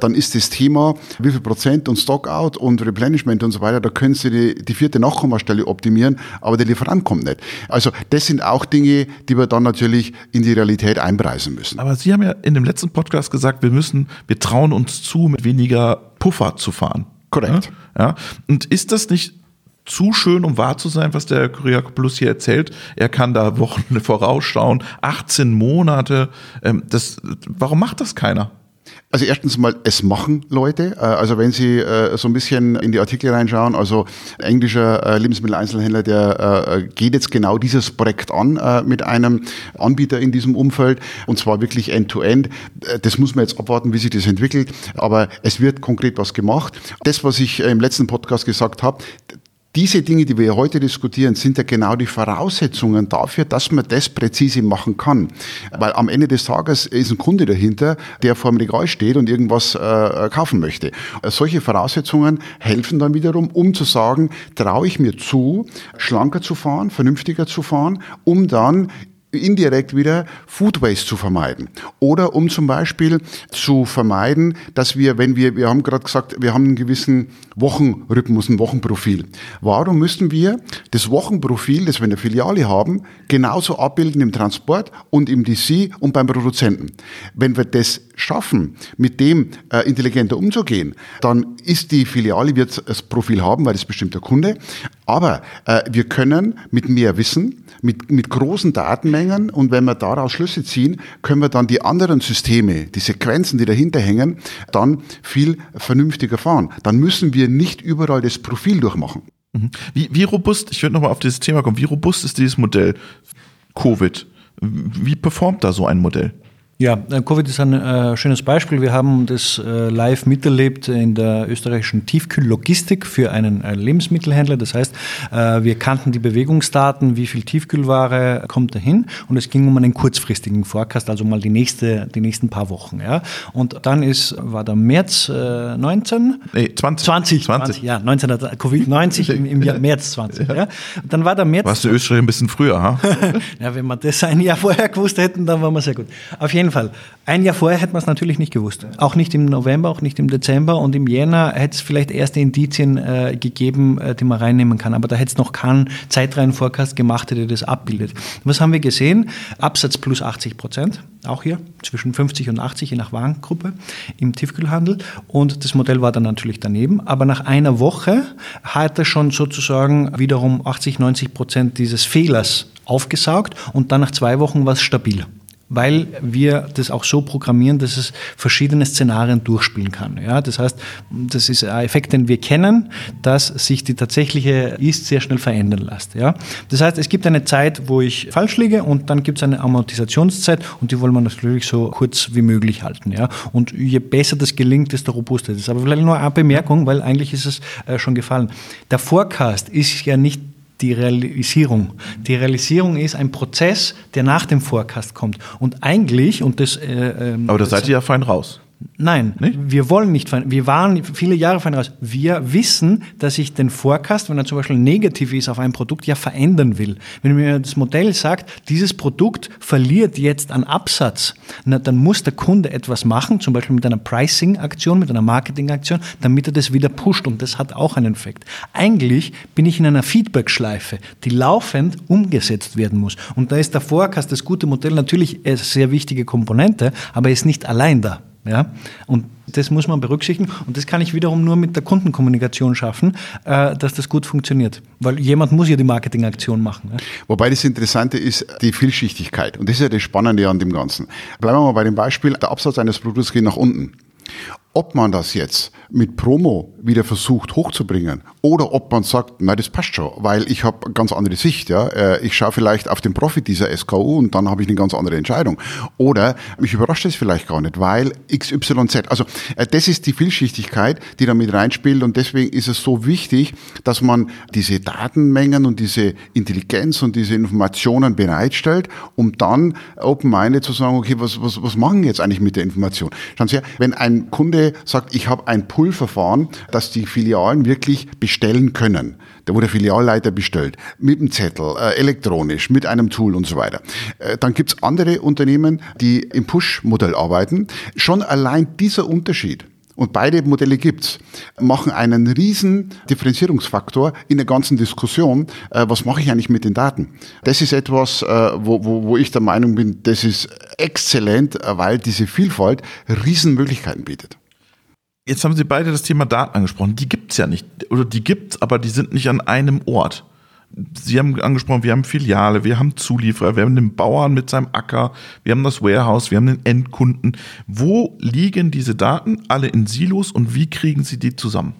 Speaker 2: dann ist das Thema, wie viel Prozent und Stockout und Replenishment und so weiter, da können Sie die, die vierte Nachkommastelle optimieren, aber der Lieferant kommt nicht. Also das sind auch Dinge, die wir dann natürlich in die Realität einpreisen müssen.
Speaker 1: Aber Sie haben ja in dem letzten Podcast gesagt, wir müssen, wir trauen uns zu, mit weniger Puffer zu fahren.
Speaker 2: Korrekt.
Speaker 1: Ja? Und ist das nicht zu schön, um wahr zu sein, was der Kyriakopoulos hier erzählt. Er kann da Wochen vorausschauen, 18 Monate. Ähm, das, warum macht das keiner?
Speaker 2: Also erstens mal, es machen Leute. Äh, also wenn Sie äh, so ein bisschen in die Artikel reinschauen, also englischer äh, Lebensmitteleinzelhändler, der geht jetzt genau dieses Projekt an mit einem Anbieter in diesem Umfeld und zwar wirklich end-to-end. -End. Das muss man jetzt abwarten, wie sich das entwickelt, aber es wird konkret was gemacht. Das, was ich im letzten Podcast gesagt habe, diese Dinge, die wir heute diskutieren, sind ja genau die Voraussetzungen dafür, dass man das präzise machen kann. Weil am Ende des Tages ist ein Kunde dahinter, der vor dem Regal steht und irgendwas äh, kaufen möchte. Solche Voraussetzungen helfen dann wiederum, um zu sagen, traue ich mir zu, schlanker zu fahren, vernünftiger zu fahren, um dann indirekt wieder Food Waste zu vermeiden. Oder um zum Beispiel zu vermeiden, dass wir, wenn wir, wir haben gerade gesagt, wir haben einen gewissen Wochenrhythmus, ein Wochenprofil. Warum müssen wir das Wochenprofil, das wir in der Filiale haben, genauso abbilden im Transport und im DC und beim Produzenten? Wenn wir das schaffen, mit dem äh, intelligenter umzugehen, dann ist die Filiale, wird das Profil haben, weil das bestimmt der Kunde. Aber äh, wir können mit mehr Wissen, mit, mit großen Datenmengen und wenn wir daraus Schlüsse ziehen, können wir dann die anderen Systeme, die Sequenzen, die dahinter hängen, dann viel vernünftiger fahren. Dann müssen wir nicht überall das Profil durchmachen.
Speaker 1: Mhm. Wie, wie robust, ich würde nochmal auf dieses Thema kommen, wie robust ist dieses Modell Covid? Wie performt da so ein Modell?
Speaker 3: Ja, äh, Covid ist ein äh, schönes Beispiel. Wir haben das äh, live miterlebt in der österreichischen Tiefkühllogistik für einen äh, Lebensmittelhändler. Das heißt, äh, wir kannten die Bewegungsdaten, wie viel Tiefkühlware kommt dahin und es ging um einen kurzfristigen Forecast, also mal die, nächste, die nächsten paar Wochen. Ja. Und dann ist, war der März 19?
Speaker 1: Nee, 20.
Speaker 3: 20, 20. 20 ja, 19, Covid-19 im, im Jahr März 20. Ja. ja. Dann war der März.
Speaker 1: Warst du Österreich ein bisschen früher, ha?
Speaker 3: ja, wenn wir das ein Jahr vorher gewusst hätten, dann waren wir sehr gut. Auf jeden jeden Fall. Ein Jahr vorher hätte man es natürlich nicht gewusst. Auch nicht im November, auch nicht im Dezember und im Jänner hätte es vielleicht erste Indizien äh, gegeben, äh, die man reinnehmen kann. Aber da hätte es noch keinen Zeitreihenforecast gemacht, der das abbildet. Was haben wir gesehen? Absatz plus 80 Prozent, auch hier zwischen 50 und 80 je nach Warengruppe im Tiefkühlhandel. Und das Modell war dann natürlich daneben. Aber nach einer Woche hat er schon sozusagen wiederum 80, 90 Prozent dieses Fehlers aufgesaugt und dann nach zwei Wochen war es stabil weil wir das auch so programmieren, dass es verschiedene Szenarien durchspielen kann. Ja, das heißt, das ist ein Effekt, den wir kennen, dass sich die tatsächliche Ist sehr schnell verändern lässt. Ja, das heißt, es gibt eine Zeit, wo ich falsch liege und dann gibt es eine Amortisationszeit und die wollen wir natürlich so kurz wie möglich halten. Ja, und je besser das gelingt, desto robuster ist es. Aber vielleicht nur eine Bemerkung, weil eigentlich ist es äh, schon gefallen. Der Forecast ist ja nicht die Realisierung. Die Realisierung ist ein Prozess, der nach dem Forecast kommt. Und eigentlich, und das. Äh,
Speaker 1: ähm, Aber da seid ihr ja fein raus.
Speaker 3: Nein, nicht? wir wollen nicht fein. Wir waren viele Jahre fein raus. Wir wissen, dass ich den Forecast, wenn er zum Beispiel negativ ist auf ein Produkt, ja verändern will. Wenn mir das Modell sagt, dieses Produkt verliert jetzt an Absatz, na, dann muss der Kunde etwas machen, zum Beispiel mit einer Pricing-Aktion, mit einer Marketing-Aktion, damit er das wieder pusht. Und das hat auch einen Effekt. Eigentlich bin ich in einer Feedback-Schleife, die laufend umgesetzt werden muss. Und da ist der Forecast, das gute Modell, natürlich eine sehr wichtige Komponente, aber er ist nicht allein da. Ja? Und das muss man berücksichtigen und das kann ich wiederum nur mit der Kundenkommunikation schaffen, äh, dass das gut funktioniert. Weil jemand muss ja die Marketingaktion machen.
Speaker 2: Wobei das Interessante ist die Vielschichtigkeit und das ist ja das Spannende an dem Ganzen. Bleiben wir mal bei dem Beispiel, der Absatz eines Produkts geht nach unten. Ob man das jetzt mit Promo wieder versucht hochzubringen oder ob man sagt, na das passt schon, weil ich habe ganz andere Sicht, ja, äh, ich schaue vielleicht auf den Profit dieser SKU und dann habe ich eine ganz andere Entscheidung. Oder mich überrascht es vielleicht gar nicht, weil XYZ, also äh, das ist die Vielschichtigkeit, die da mit reinspielt und deswegen ist es so wichtig, dass man diese Datenmengen und diese Intelligenz und diese Informationen bereitstellt, um dann open-minded zu sagen, okay, was, was, was machen wir jetzt eigentlich mit der Information? Schauen Sie, her, wenn ein Kunde sagt, ich habe ein Pull-Verfahren, das die Filialen wirklich bestellen können. Da wurde der Filialleiter bestellt, mit dem Zettel, äh, elektronisch, mit einem Tool und so weiter. Äh, dann gibt's andere Unternehmen, die im Push-Modell arbeiten. Schon allein dieser Unterschied und beide Modelle gibt's, machen einen riesen Differenzierungsfaktor in der ganzen Diskussion, äh, was mache ich eigentlich mit den Daten. Das ist etwas, wo, wo, wo ich der Meinung bin, das ist exzellent, weil diese Vielfalt Riesenmöglichkeiten bietet.
Speaker 1: Jetzt haben Sie beide das Thema Daten angesprochen. Die gibt's ja nicht. Oder die gibt's, aber die sind nicht an einem Ort. Sie haben angesprochen, wir haben Filiale, wir haben Zulieferer, wir haben den Bauern mit seinem Acker, wir haben das Warehouse, wir haben den Endkunden. Wo liegen diese Daten alle in Silos und wie kriegen Sie die zusammen?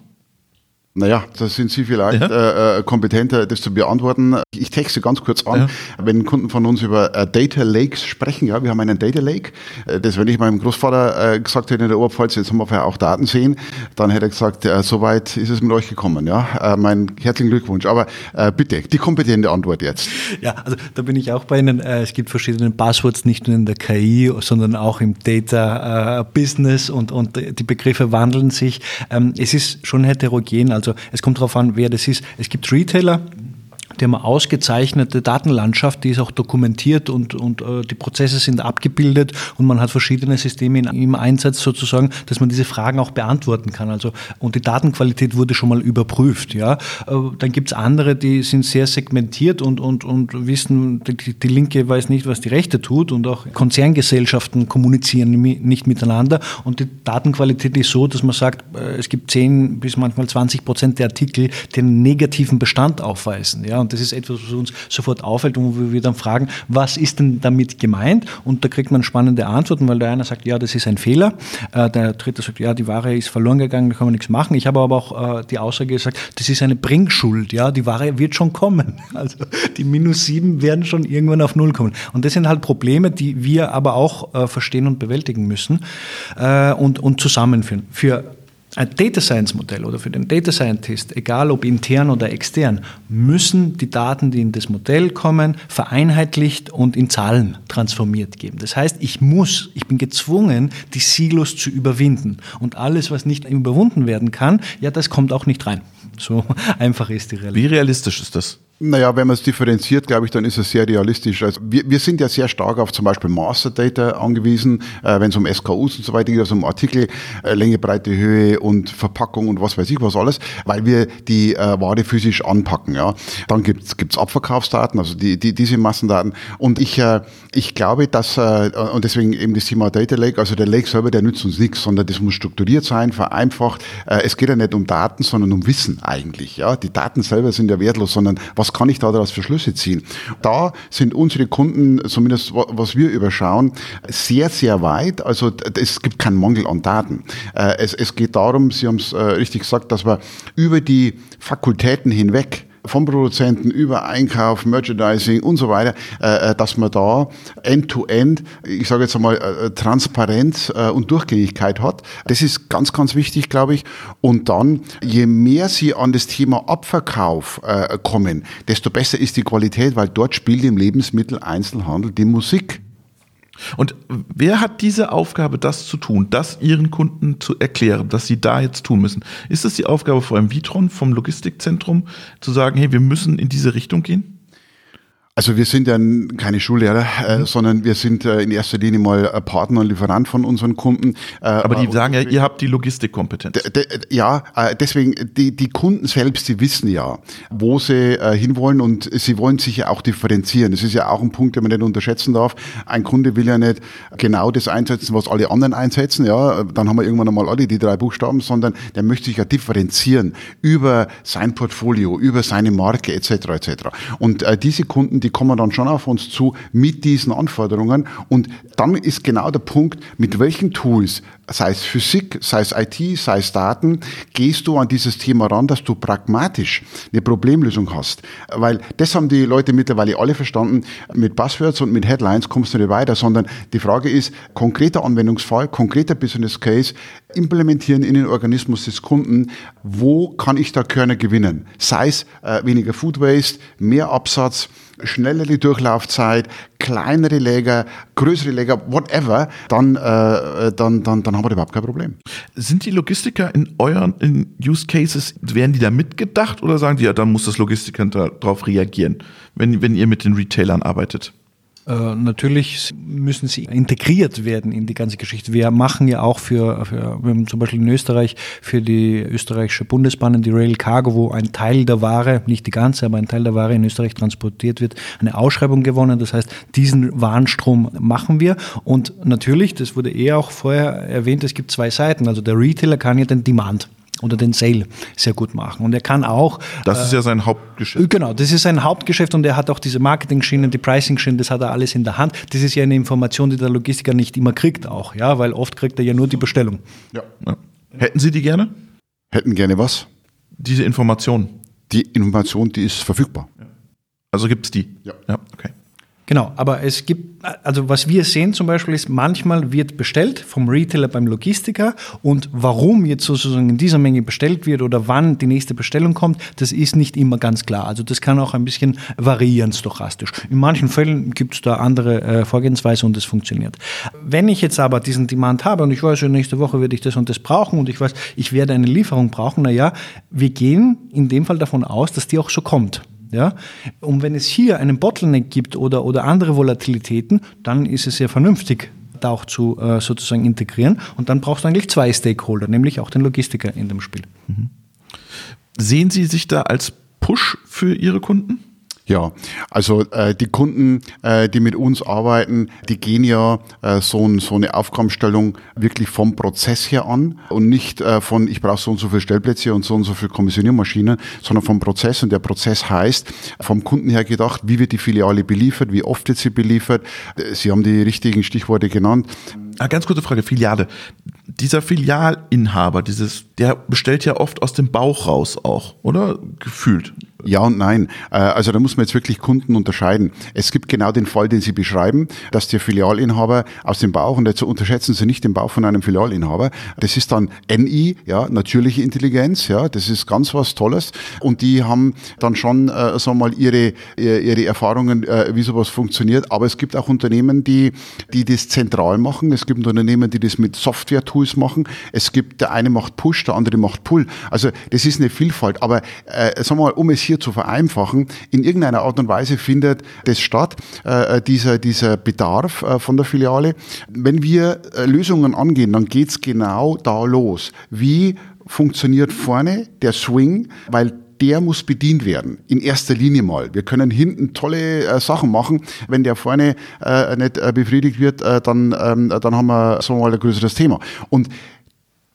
Speaker 2: Naja, da sind Sie vielleicht ja. äh, äh kompetenter, das zu beantworten. Ich texte ganz kurz an, ja. wenn Kunden von uns über äh, Data Lakes sprechen, ja, wir haben einen Data Lake. Äh, das, wenn ich meinem Großvater äh, gesagt hätte in der Oberpfalz, jetzt haben wir auch Daten sehen, dann hätte er gesagt, äh, soweit ist es mit euch gekommen. Ja, äh, mein herzlichen Glückwunsch. Aber bitte, die kompetente Antwort jetzt.
Speaker 3: Ja, also da bin ich auch bei Ihnen. Es gibt verschiedene Buzzwords, nicht nur in der KI, sondern auch im Data Business und, und die Begriffe wandeln sich. Ähm, es ist schon heterogen. Also es kommt darauf an, wer das ist. Es gibt Retailer, die haben eine ausgezeichnete Datenlandschaft, die ist auch dokumentiert und, und äh, die Prozesse sind abgebildet und man hat verschiedene Systeme in, im Einsatz sozusagen, dass man diese Fragen auch beantworten kann. Also, und die Datenqualität wurde schon mal überprüft. Ja. Äh, dann gibt es andere, die sind sehr segmentiert und, und, und wissen, die, die Linke weiß nicht, was die Rechte tut und auch Konzerngesellschaften kommunizieren nicht miteinander und die Datenqualität ist so, dass man sagt, äh, es gibt 10 bis manchmal 20 Prozent der Artikel, die einen negativen Bestand aufweisen. Ja Und das ist etwas, was uns sofort auffällt und wo wir dann fragen, was ist denn damit gemeint? Und da kriegt man spannende Antworten, weil der eine sagt, ja, das ist ein Fehler. Äh, der dritte sagt, ja, die Ware ist verloren gegangen, da kann man nichts machen. Ich habe aber auch äh, die Aussage gesagt, das ist eine Bringschuld. Ja, die Ware wird schon kommen. Also die minus sieben werden schon irgendwann auf Null kommen. Und das sind halt Probleme, die wir aber auch äh, verstehen und bewältigen müssen und, und zusammenführen. Für ein Data Science Modell oder für den Data Scientist, egal ob intern oder extern, müssen die Daten, die in das Modell kommen, vereinheitlicht und in Zahlen transformiert geben. Das heißt, ich muss, ich bin gezwungen, die Silos zu überwinden. Und alles, was nicht überwunden werden kann, ja, das kommt auch nicht rein. So einfach ist die
Speaker 1: Realität. Wie realistisch ist das?
Speaker 2: Naja, wenn man es differenziert, glaube ich, dann ist es sehr realistisch. Also wir, wir sind ja sehr stark auf zum Beispiel Master Data angewiesen, äh, wenn es um SKUs und so weiter geht, also um Artikel, äh, Länge, Breite, Höhe und Verpackung und was weiß ich was alles, weil wir die äh, Ware physisch anpacken. Ja. Dann gibt's gibt's Abverkaufsdaten, also die, die, diese Massendaten. Und ich, äh, ich glaube, dass, äh, und deswegen eben das Thema Data Lake, also der Lake selber, der nützt uns nichts, sondern das muss strukturiert sein, vereinfacht. Äh, es geht ja nicht um Daten, sondern um Wissen eigentlich. Ja. Die Daten selber sind ja wertlos, sondern was was kann ich da daraus für Schlüsse ziehen? Da sind unsere Kunden, zumindest was wir überschauen, sehr, sehr weit. Also es gibt keinen Mangel an Daten. Äh, es, es geht darum, Sie haben es äh, richtig gesagt, dass wir über die Fakultäten hinweg vom Produzenten über Einkauf, Merchandising und so weiter, äh, äh dass man da end-to-end, -end, ich sage jetzt einmal, äh, Transparenz und Durchgängigkeit hat. Das ist ganz, ganz wichtig, glaube ich. Und dann, je mehr Sie an das Thema Abverkauf kommen, desto besser ist die Qualität, weil dort spielt im Lebensmitteleinzelhandel die Musik.
Speaker 1: Und wer hat diese Aufgabe, das zu tun, das ihren Kunden zu erklären, dass sie da jetzt tun müssen? Ist es die Aufgabe vor allem Vitron, vom Logistikzentrum, zu sagen, hey, wir müssen in diese Richtung gehen?
Speaker 2: Also wir sind ja keine Schullehrer, äh, mhm. sondern wir sind äh, in erster Linie mal Partner und Lieferant von unseren Kunden.
Speaker 1: Äh, Aber die sagen ja, ihr habt die Logistikkompetenz.
Speaker 2: Ja, äh, deswegen, die, die Kunden selbst, die wissen ja, wo sie äh, hinwollen und sie wollen sich ja auch differenzieren. Das ist ja auch ein Punkt, den man nicht unterschätzen darf. Ein Kunde will ja nicht genau das einsetzen, was alle anderen einsetzen. Ja, dann haben wir irgendwann einmal alle die drei Buchstaben, sondern der möchte sich ja differenzieren über sein Portfolio, über seine Marke etc. etc. Und äh, diese Kunden, die die kommen dann schon auf uns zu mit diesen Anforderungen. Und dann ist genau der Punkt, mit welchen Tools, sei es Physik, sei es IT, sei es Daten, gehst du an dieses Thema ran, dass du pragmatisch eine Problemlösung hast. Weil das haben die Leute mittlerweile alle verstanden. Mit Buzzwords und mit Headlines kommst du nicht weiter, sondern die Frage ist, konkreter Anwendungsfall, konkreter Business Case, implementieren in den Organismus des Kunden, wo kann ich da Körner gewinnen? Sei es äh, weniger Food Waste, mehr Absatz, schnellere Durchlaufzeit, kleinere Läger, größere Läger, whatever, dann, äh, dann, dann, dann haben wir überhaupt kein Problem.
Speaker 1: Sind die Logistiker in euren in Use Cases, werden die da mitgedacht oder sagen die, ja, dann muss das Logistiker darauf reagieren, wenn, wenn ihr mit den Retailern arbeitet?
Speaker 3: Äh, natürlich müssen sie integriert werden in die ganze Geschichte. Wir machen ja auch für, für wir haben zum Beispiel in Österreich für die österreichische Bundesbahnen die Rail Cargo, wo ein Teil der Ware, nicht die ganze, aber ein Teil der Ware in Österreich transportiert wird, eine Ausschreibung gewonnen. Das heißt, diesen Warenstrom machen wir. Und natürlich, das wurde eh auch vorher erwähnt, es gibt zwei Seiten. Also der Retailer kann ja den Demand oder den Sale sehr gut machen. Und er kann auch.
Speaker 1: Das ist ja sein Hauptgeschäft.
Speaker 3: Genau, das ist sein Hauptgeschäft und er hat auch diese Marketing-Schienen, die Pricing-Schienen, das hat er alles in der Hand. Das ist ja eine Information, die der Logistiker nicht immer kriegt auch, ja, weil oft kriegt er ja nur die Bestellung.
Speaker 1: Ja. ja. Hätten Sie die gerne?
Speaker 2: Hätten gerne was?
Speaker 1: Diese Information.
Speaker 2: Die Information, die ist verfügbar. Ja.
Speaker 1: Also gibt es die?
Speaker 2: Ja. ja.
Speaker 3: Okay. Genau, aber es gibt, also was wir sehen zum Beispiel ist, manchmal wird bestellt vom Retailer beim Logistiker und warum jetzt sozusagen in dieser Menge bestellt wird oder wann die nächste Bestellung kommt, das ist nicht immer ganz klar. Also das kann auch ein bisschen variieren stochastisch. In manchen Fällen gibt es da andere äh, Vorgehensweise und es funktioniert. Wenn ich jetzt aber diesen Demand habe und ich weiß, nächste Woche werde ich das und das brauchen und ich weiß, ich werde eine Lieferung brauchen, naja, wir gehen in dem Fall davon aus, dass die auch so kommt. Ja? Und wenn es hier einen Bottleneck gibt oder, oder andere Volatilitäten, dann ist es sehr vernünftig, da auch zu äh, sozusagen integrieren. Und dann brauchst du eigentlich zwei Stakeholder, nämlich auch den Logistiker in dem Spiel. Mhm.
Speaker 1: Sehen Sie sich da als Push für Ihre Kunden?
Speaker 2: Ja, also äh, die Kunden, äh, die mit uns arbeiten, die gehen ja äh, so, so eine Aufgabenstellung wirklich vom Prozess her an und nicht äh, von ich brauche so und so viele Stellplätze und so und so viele Kommissioniermaschinen, sondern vom Prozess und der Prozess heißt vom Kunden her gedacht, wie wird die Filiale beliefert, wie oft wird sie beliefert. Sie haben die richtigen Stichworte genannt.
Speaker 1: Ah, ganz kurze Frage, Filiale. Dieser Filialinhaber, dieses, der bestellt ja oft aus dem Bauch raus auch, oder? Gefühlt.
Speaker 2: Ja und nein. Äh, also da muss man jetzt wirklich Kunden unterscheiden. Es gibt genau den Fall, den Sie beschreiben, dass der Filialinhaber aus dem Bauch, und dazu unterschätzen Sie nicht den Bauch von einem Filialinhaber, das ist dann NI, ja, natürliche Intelligenz, ja, das ist ganz was Tolles. Und die haben dann schon, äh, sagen wir mal, ihre, ihre Erfahrungen, äh, wie sowas funktioniert. Aber es gibt auch Unternehmen, die, die das zentral machen. Es gibt Unternehmen, die das mit Software-Tools machen. Es gibt, der eine macht Push, der andere macht Pull. Also das ist eine Vielfalt. Aber äh, sagen wir mal, um es hier zu vereinfachen, in irgendeiner Art und Weise findet das statt, äh, dieser, dieser Bedarf äh, von der Filiale. Wenn wir äh, Lösungen angehen, dann geht's genau da los. Wie funktioniert vorne der Swing, weil der muss bedient werden. In erster Linie mal. Wir können hinten tolle äh, Sachen machen. Wenn der vorne äh, nicht äh, befriedigt wird, äh, dann, ähm, dann haben wir so mal ein größeres Thema. Und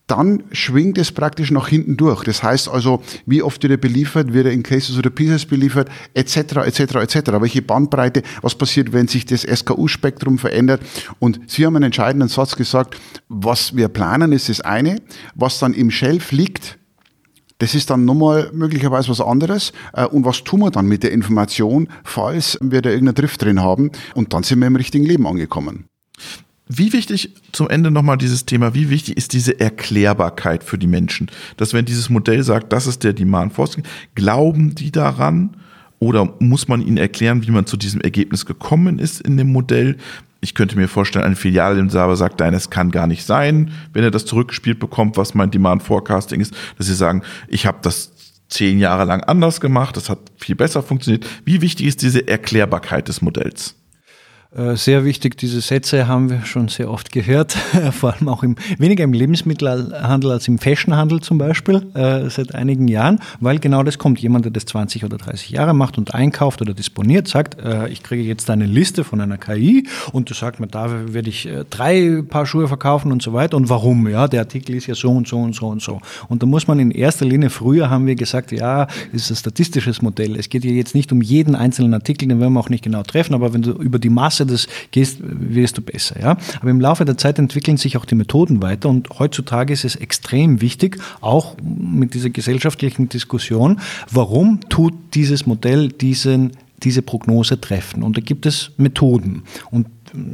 Speaker 2: dann schwingt es praktisch nach hinten durch. Das heißt also, wie oft wird er beliefert, wird er in Cases oder Pieces beliefert, etc., etc., etc. Welche Bandbreite, was passiert, wenn sich das SKU-Spektrum verändert? Und Sie haben einen entscheidenden Satz gesagt, was wir planen, ist das eine, was dann im Shelf liegt, das ist dann nochmal möglicherweise was anderes. Äh, und was tun wir dann mit der Information, falls wir da irgendeinen Drift drin haben? Und dann sind wir im richtigen Leben angekommen.
Speaker 1: Wie wichtig, zum Ende nochmal dieses Thema, wie wichtig ist diese Erklärbarkeit für die Menschen? Dass wenn dieses Modell sagt, das ist der Demand Forecasting, glauben die daran oder muss man ihnen erklären, wie man zu diesem Ergebnis gekommen ist in dem Modell? Ich könnte mir vorstellen, eine Filialinhaber sagt, nein, es kann gar nicht sein, wenn er das zurückgespielt bekommt, was mein Demand Forecasting ist, dass sie sagen, ich habe das zehn Jahre lang anders gemacht, das hat viel besser funktioniert. Wie wichtig ist diese Erklärbarkeit des Modells?
Speaker 3: Äh, sehr wichtig, diese Sätze haben wir schon sehr oft gehört, vor allem auch im, weniger im Lebensmittelhandel als im Fashionhandel zum Beispiel, äh, seit einigen Jahren, weil genau das kommt. Jemand, der das 20 oder 30 Jahre macht und einkauft oder disponiert, sagt, äh, ich kriege jetzt eine Liste von einer KI und du sagst mir, da werde ich drei Paar Schuhe verkaufen und so weiter und warum? Ja, der Artikel ist ja so und so und so und so. Und da muss man in erster Linie, früher haben wir gesagt, ja, ist ein statistisches Modell. Es geht ja jetzt nicht um jeden einzelnen Artikel, den werden wir auch nicht genau treffen, aber wenn du über die Masse besser das gehst, wirst du besser. Ja? Aber im Laufe der Zeit entwickeln sich auch die Methoden weiter und heutzutage ist es extrem wichtig, auch mit dieser gesellschaftlichen Diskussion, warum tut dieses Modell diesen, diese Prognose treffen? Und da gibt es Methoden. Und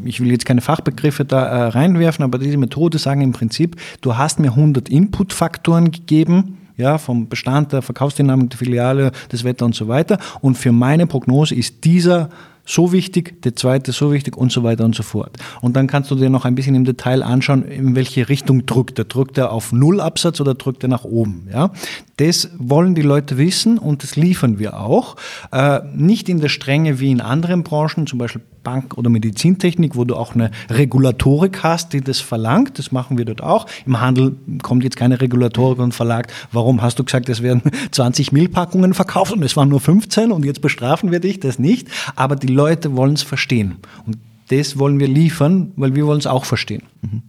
Speaker 3: ich will jetzt keine Fachbegriffe da äh, reinwerfen, aber diese Methode sagen im Prinzip, du hast mir 100 Inputfaktoren gegeben, ja, vom Bestand der Verkaufsdynamik der Filiale, das Wetter und so weiter. Und für meine Prognose ist dieser so wichtig, der zweite so wichtig und so weiter und so fort. Und dann kannst du dir noch ein bisschen im Detail anschauen, in welche Richtung drückt er. Drückt er auf Nullabsatz oder drückt er nach oben? Ja? Das wollen die Leute wissen und das liefern wir auch. Äh, nicht in der Strenge wie in anderen Branchen, zum Beispiel Bank- oder Medizintechnik, wo du auch eine Regulatorik hast, die das verlangt. Das machen wir dort auch. Im Handel kommt jetzt keine Regulatorik und verlangt, warum hast du gesagt, es werden 20 Millpackungen verkauft und es waren nur 15 und jetzt bestrafen wir dich? Das nicht. Aber die Leute wollen es verstehen. Und das wollen wir liefern, weil wir wollen es auch verstehen. Mhm.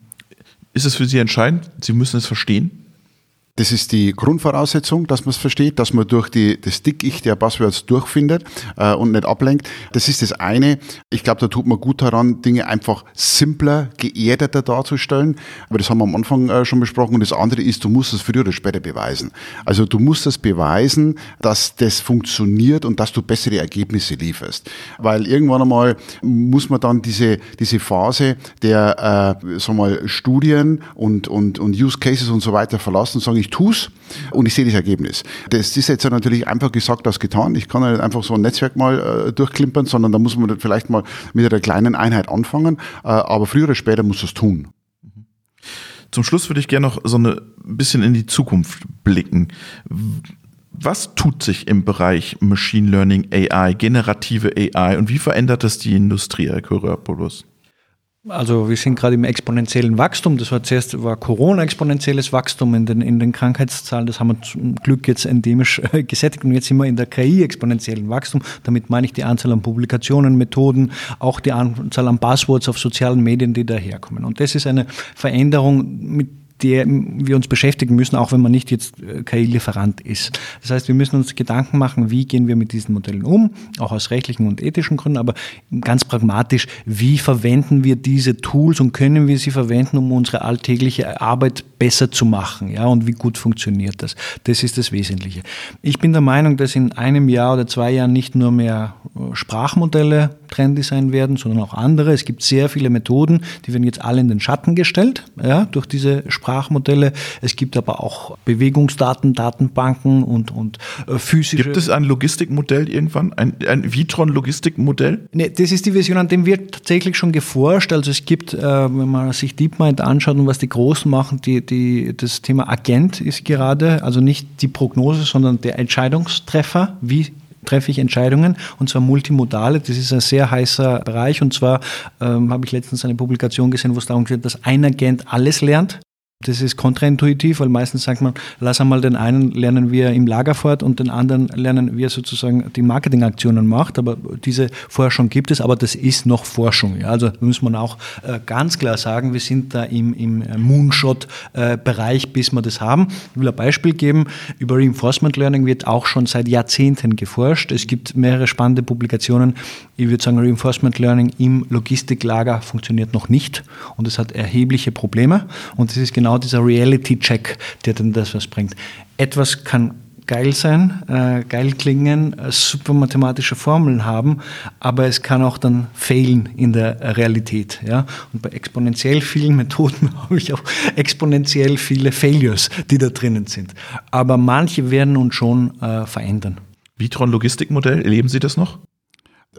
Speaker 1: Ist es für Sie entscheidend? Sie müssen es verstehen?
Speaker 2: Das ist die Grundvoraussetzung, dass man es versteht, dass man durch die, das Dickicht der Buzzwords durchfindet äh, und nicht ablenkt. Das ist das eine. Ich glaube, da tut man gut daran, Dinge einfach simpler, geerdeter darzustellen. Aber das haben wir am Anfang äh, schon besprochen. Und das andere ist, du musst es früher oder später beweisen. Also du musst es beweisen, dass das funktioniert und dass du bessere Ergebnisse lieferst. Weil irgendwann einmal muss man dann diese, diese Phase der äh, sagen wir mal, Studien und, und, und Use Cases und so weiter verlassen und sagen, ich tue es und ich sehe das Ergebnis. Das ist jetzt natürlich einfach gesagt als getan. Ich kann nicht einfach so ein Netzwerk mal äh, durchklimpern, sondern da muss man vielleicht mal mit einer kleinen Einheit anfangen. Äh, aber früher oder später muss es tun.
Speaker 1: Zum Schluss würde ich gerne noch so ein bisschen in die Zukunft blicken. Was tut sich im Bereich Machine Learning AI, generative AI und wie verändert das die Industrie, Herr Kyriopoulos?
Speaker 3: Also wir sind gerade im exponentiellen Wachstum. Das war zuerst war Corona exponentielles Wachstum in den, in den Krankheitszahlen. Das haben wir zum Glück jetzt endemisch äh, gesättigt und jetzt sind wir in der KI exponentiellen Wachstum. Damit meine ich die Anzahl an Publikationen, Methoden, auch die Anzahl an Passwords auf sozialen Medien, die daherkommen. Und das ist eine Veränderung, mit der wir uns beschäftigen müssen, auch wenn man nicht jetzt äh, KI-Lieferant ist. Das heißt, wir müssen uns Gedanken machen, wie gehen wir mit diesen Modellen um, auch aus rechtlichen und ethischen Gründen, aber ganz pragmatisch, wie verwenden wir diese Tools und können wir sie verwenden, um unsere alltägliche Arbeit besser zu machen, ja, und wie gut funktioniert das? Das ist das Wesentliche. Ich bin der Meinung, dass in einem Jahr oder zwei Jahren nicht nur mehr äh, Sprachmodelle trendy sein werden, sondern auch andere. Es gibt sehr viele Methoden, die werden jetzt alle in den Schatten gestellt, ja, durch diese Sprachmodelle. Es gibt aber auch Bewegungsdaten, Datenbanken und, und äh, physische.
Speaker 1: Gibt es ein Logistikmodell irgendwann? Ein, ein Vitron-Logistikmodell?
Speaker 3: Nee, das ist die Version, an dem wird tatsächlich schon geforscht. Also es gibt, äh, wenn man sich DeepMind anschaut und was die Großen machen, die, die, das Thema Agent ist gerade, also nicht die Prognose, sondern der Entscheidungstreffer. Wie treffe ich Entscheidungen und zwar multimodale. Das ist ein sehr heißer Bereich und zwar ähm, habe ich letztens eine Publikation gesehen, wo es darum geht, dass ein Agent alles lernt. Das ist kontraintuitiv, weil meistens sagt man, lass einmal den einen lernen, wie er im Lager fährt und den anderen lernen, wie er sozusagen die Marketingaktionen macht. Aber diese Forschung gibt es, aber das ist noch Forschung. Ja. Also muss man auch äh, ganz klar sagen, wir sind da im, im Moonshot-Bereich, bis wir das haben. Ich will ein Beispiel geben. Über Reinforcement Learning wird auch schon seit Jahrzehnten geforscht. Es gibt mehrere spannende Publikationen. Ich würde sagen, Reinforcement Learning im Logistiklager funktioniert noch nicht und es hat erhebliche Probleme. Und das ist genau genau dieser Reality-Check, der dann das was bringt. Etwas kann geil sein, äh, geil klingen, äh, super mathematische Formeln haben, aber es kann auch dann fehlen in der Realität. Ja? Und bei exponentiell vielen Methoden habe ich auch exponentiell viele Failures, die da drinnen sind. Aber manche werden uns schon äh, verändern.
Speaker 1: Vitron Logistikmodell, erleben Sie das noch?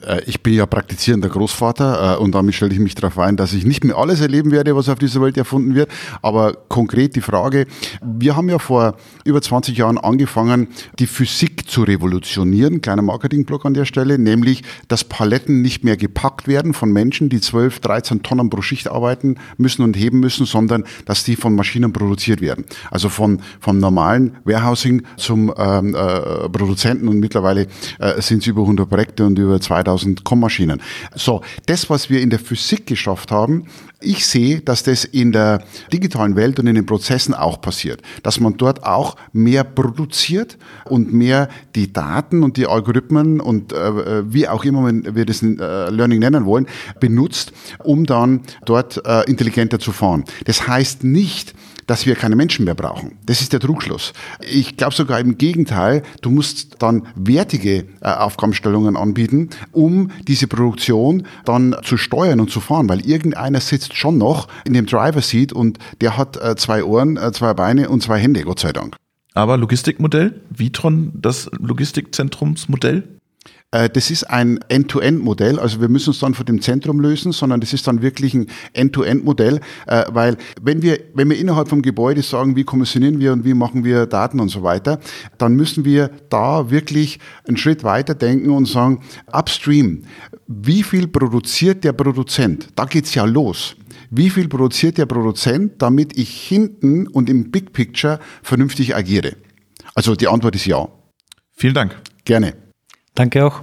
Speaker 2: Äh, ich bin ja praktizierender Großvater äh, und damit stelle ich mich darauf ein, dass ich nicht mehr alles erleben werde, was auf dieser Welt erfunden wird. Aber konkret die Frage, wir haben ja vor über 20 Jahren angefangen, die Physik zu revolutionieren. Kleiner Marketingblock an der Stelle, nämlich, dass Paletten nicht mehr gepackt werden von Menschen, die 12, 13 Tonnen pro Schicht arbeiten müssen und heben müssen, sondern dass die von Maschinen produziert werden. Also von, vom normalen Warehousing zum ähm, äh, Produzenten und mittlerweile äh, sind es über 100 Projekte und über 2 2000 Kommmaschinen. So, das, was wir in der Physik geschafft haben, ich sehe, dass das in der digitalen Welt und in den Prozessen auch passiert, dass man dort auch mehr produziert und mehr die Daten und die Algorithmen und äh, wie auch immer wir das äh, Learning nennen wollen, benutzt, um dann dort äh, intelligenter zu fahren. Das heißt nicht, dass wir keine Menschen mehr brauchen. Das ist der Trugschluss. Ich glaube sogar im Gegenteil, du musst dann wertige äh, Aufgabenstellungen anbieten, um diese Produktion dann zu steuern und zu fahren, weil irgendeiner sitzt schon noch in dem Driver Seat und der hat äh, zwei Ohren, äh, zwei Beine und zwei Hände, Gott sei Dank.
Speaker 1: Aber Logistikmodell, Vitron, das Logistikzentrumsmodell?
Speaker 2: Äh, das ist ein End-to-End-Modell, also wir müssen uns dann von dem Zentrum lösen, sondern das ist dann wirklich ein End-to-End-Modell, äh, weil wenn wir, wenn wir innerhalb vom Gebäude sagen, wie kommissionieren wir und wie machen wir Daten und so weiter, dann müssen wir da wirklich einen Schritt weiter denken und sagen, upstream, wie viel produziert der Produzent? Da geht's ja los. Wie viel produziert der Produzent, damit ich hinten und im Big Picture vernünftig agiere? Also die Antwort ist ja.
Speaker 1: Vielen Dank.
Speaker 2: Gerne.
Speaker 3: Danke auch.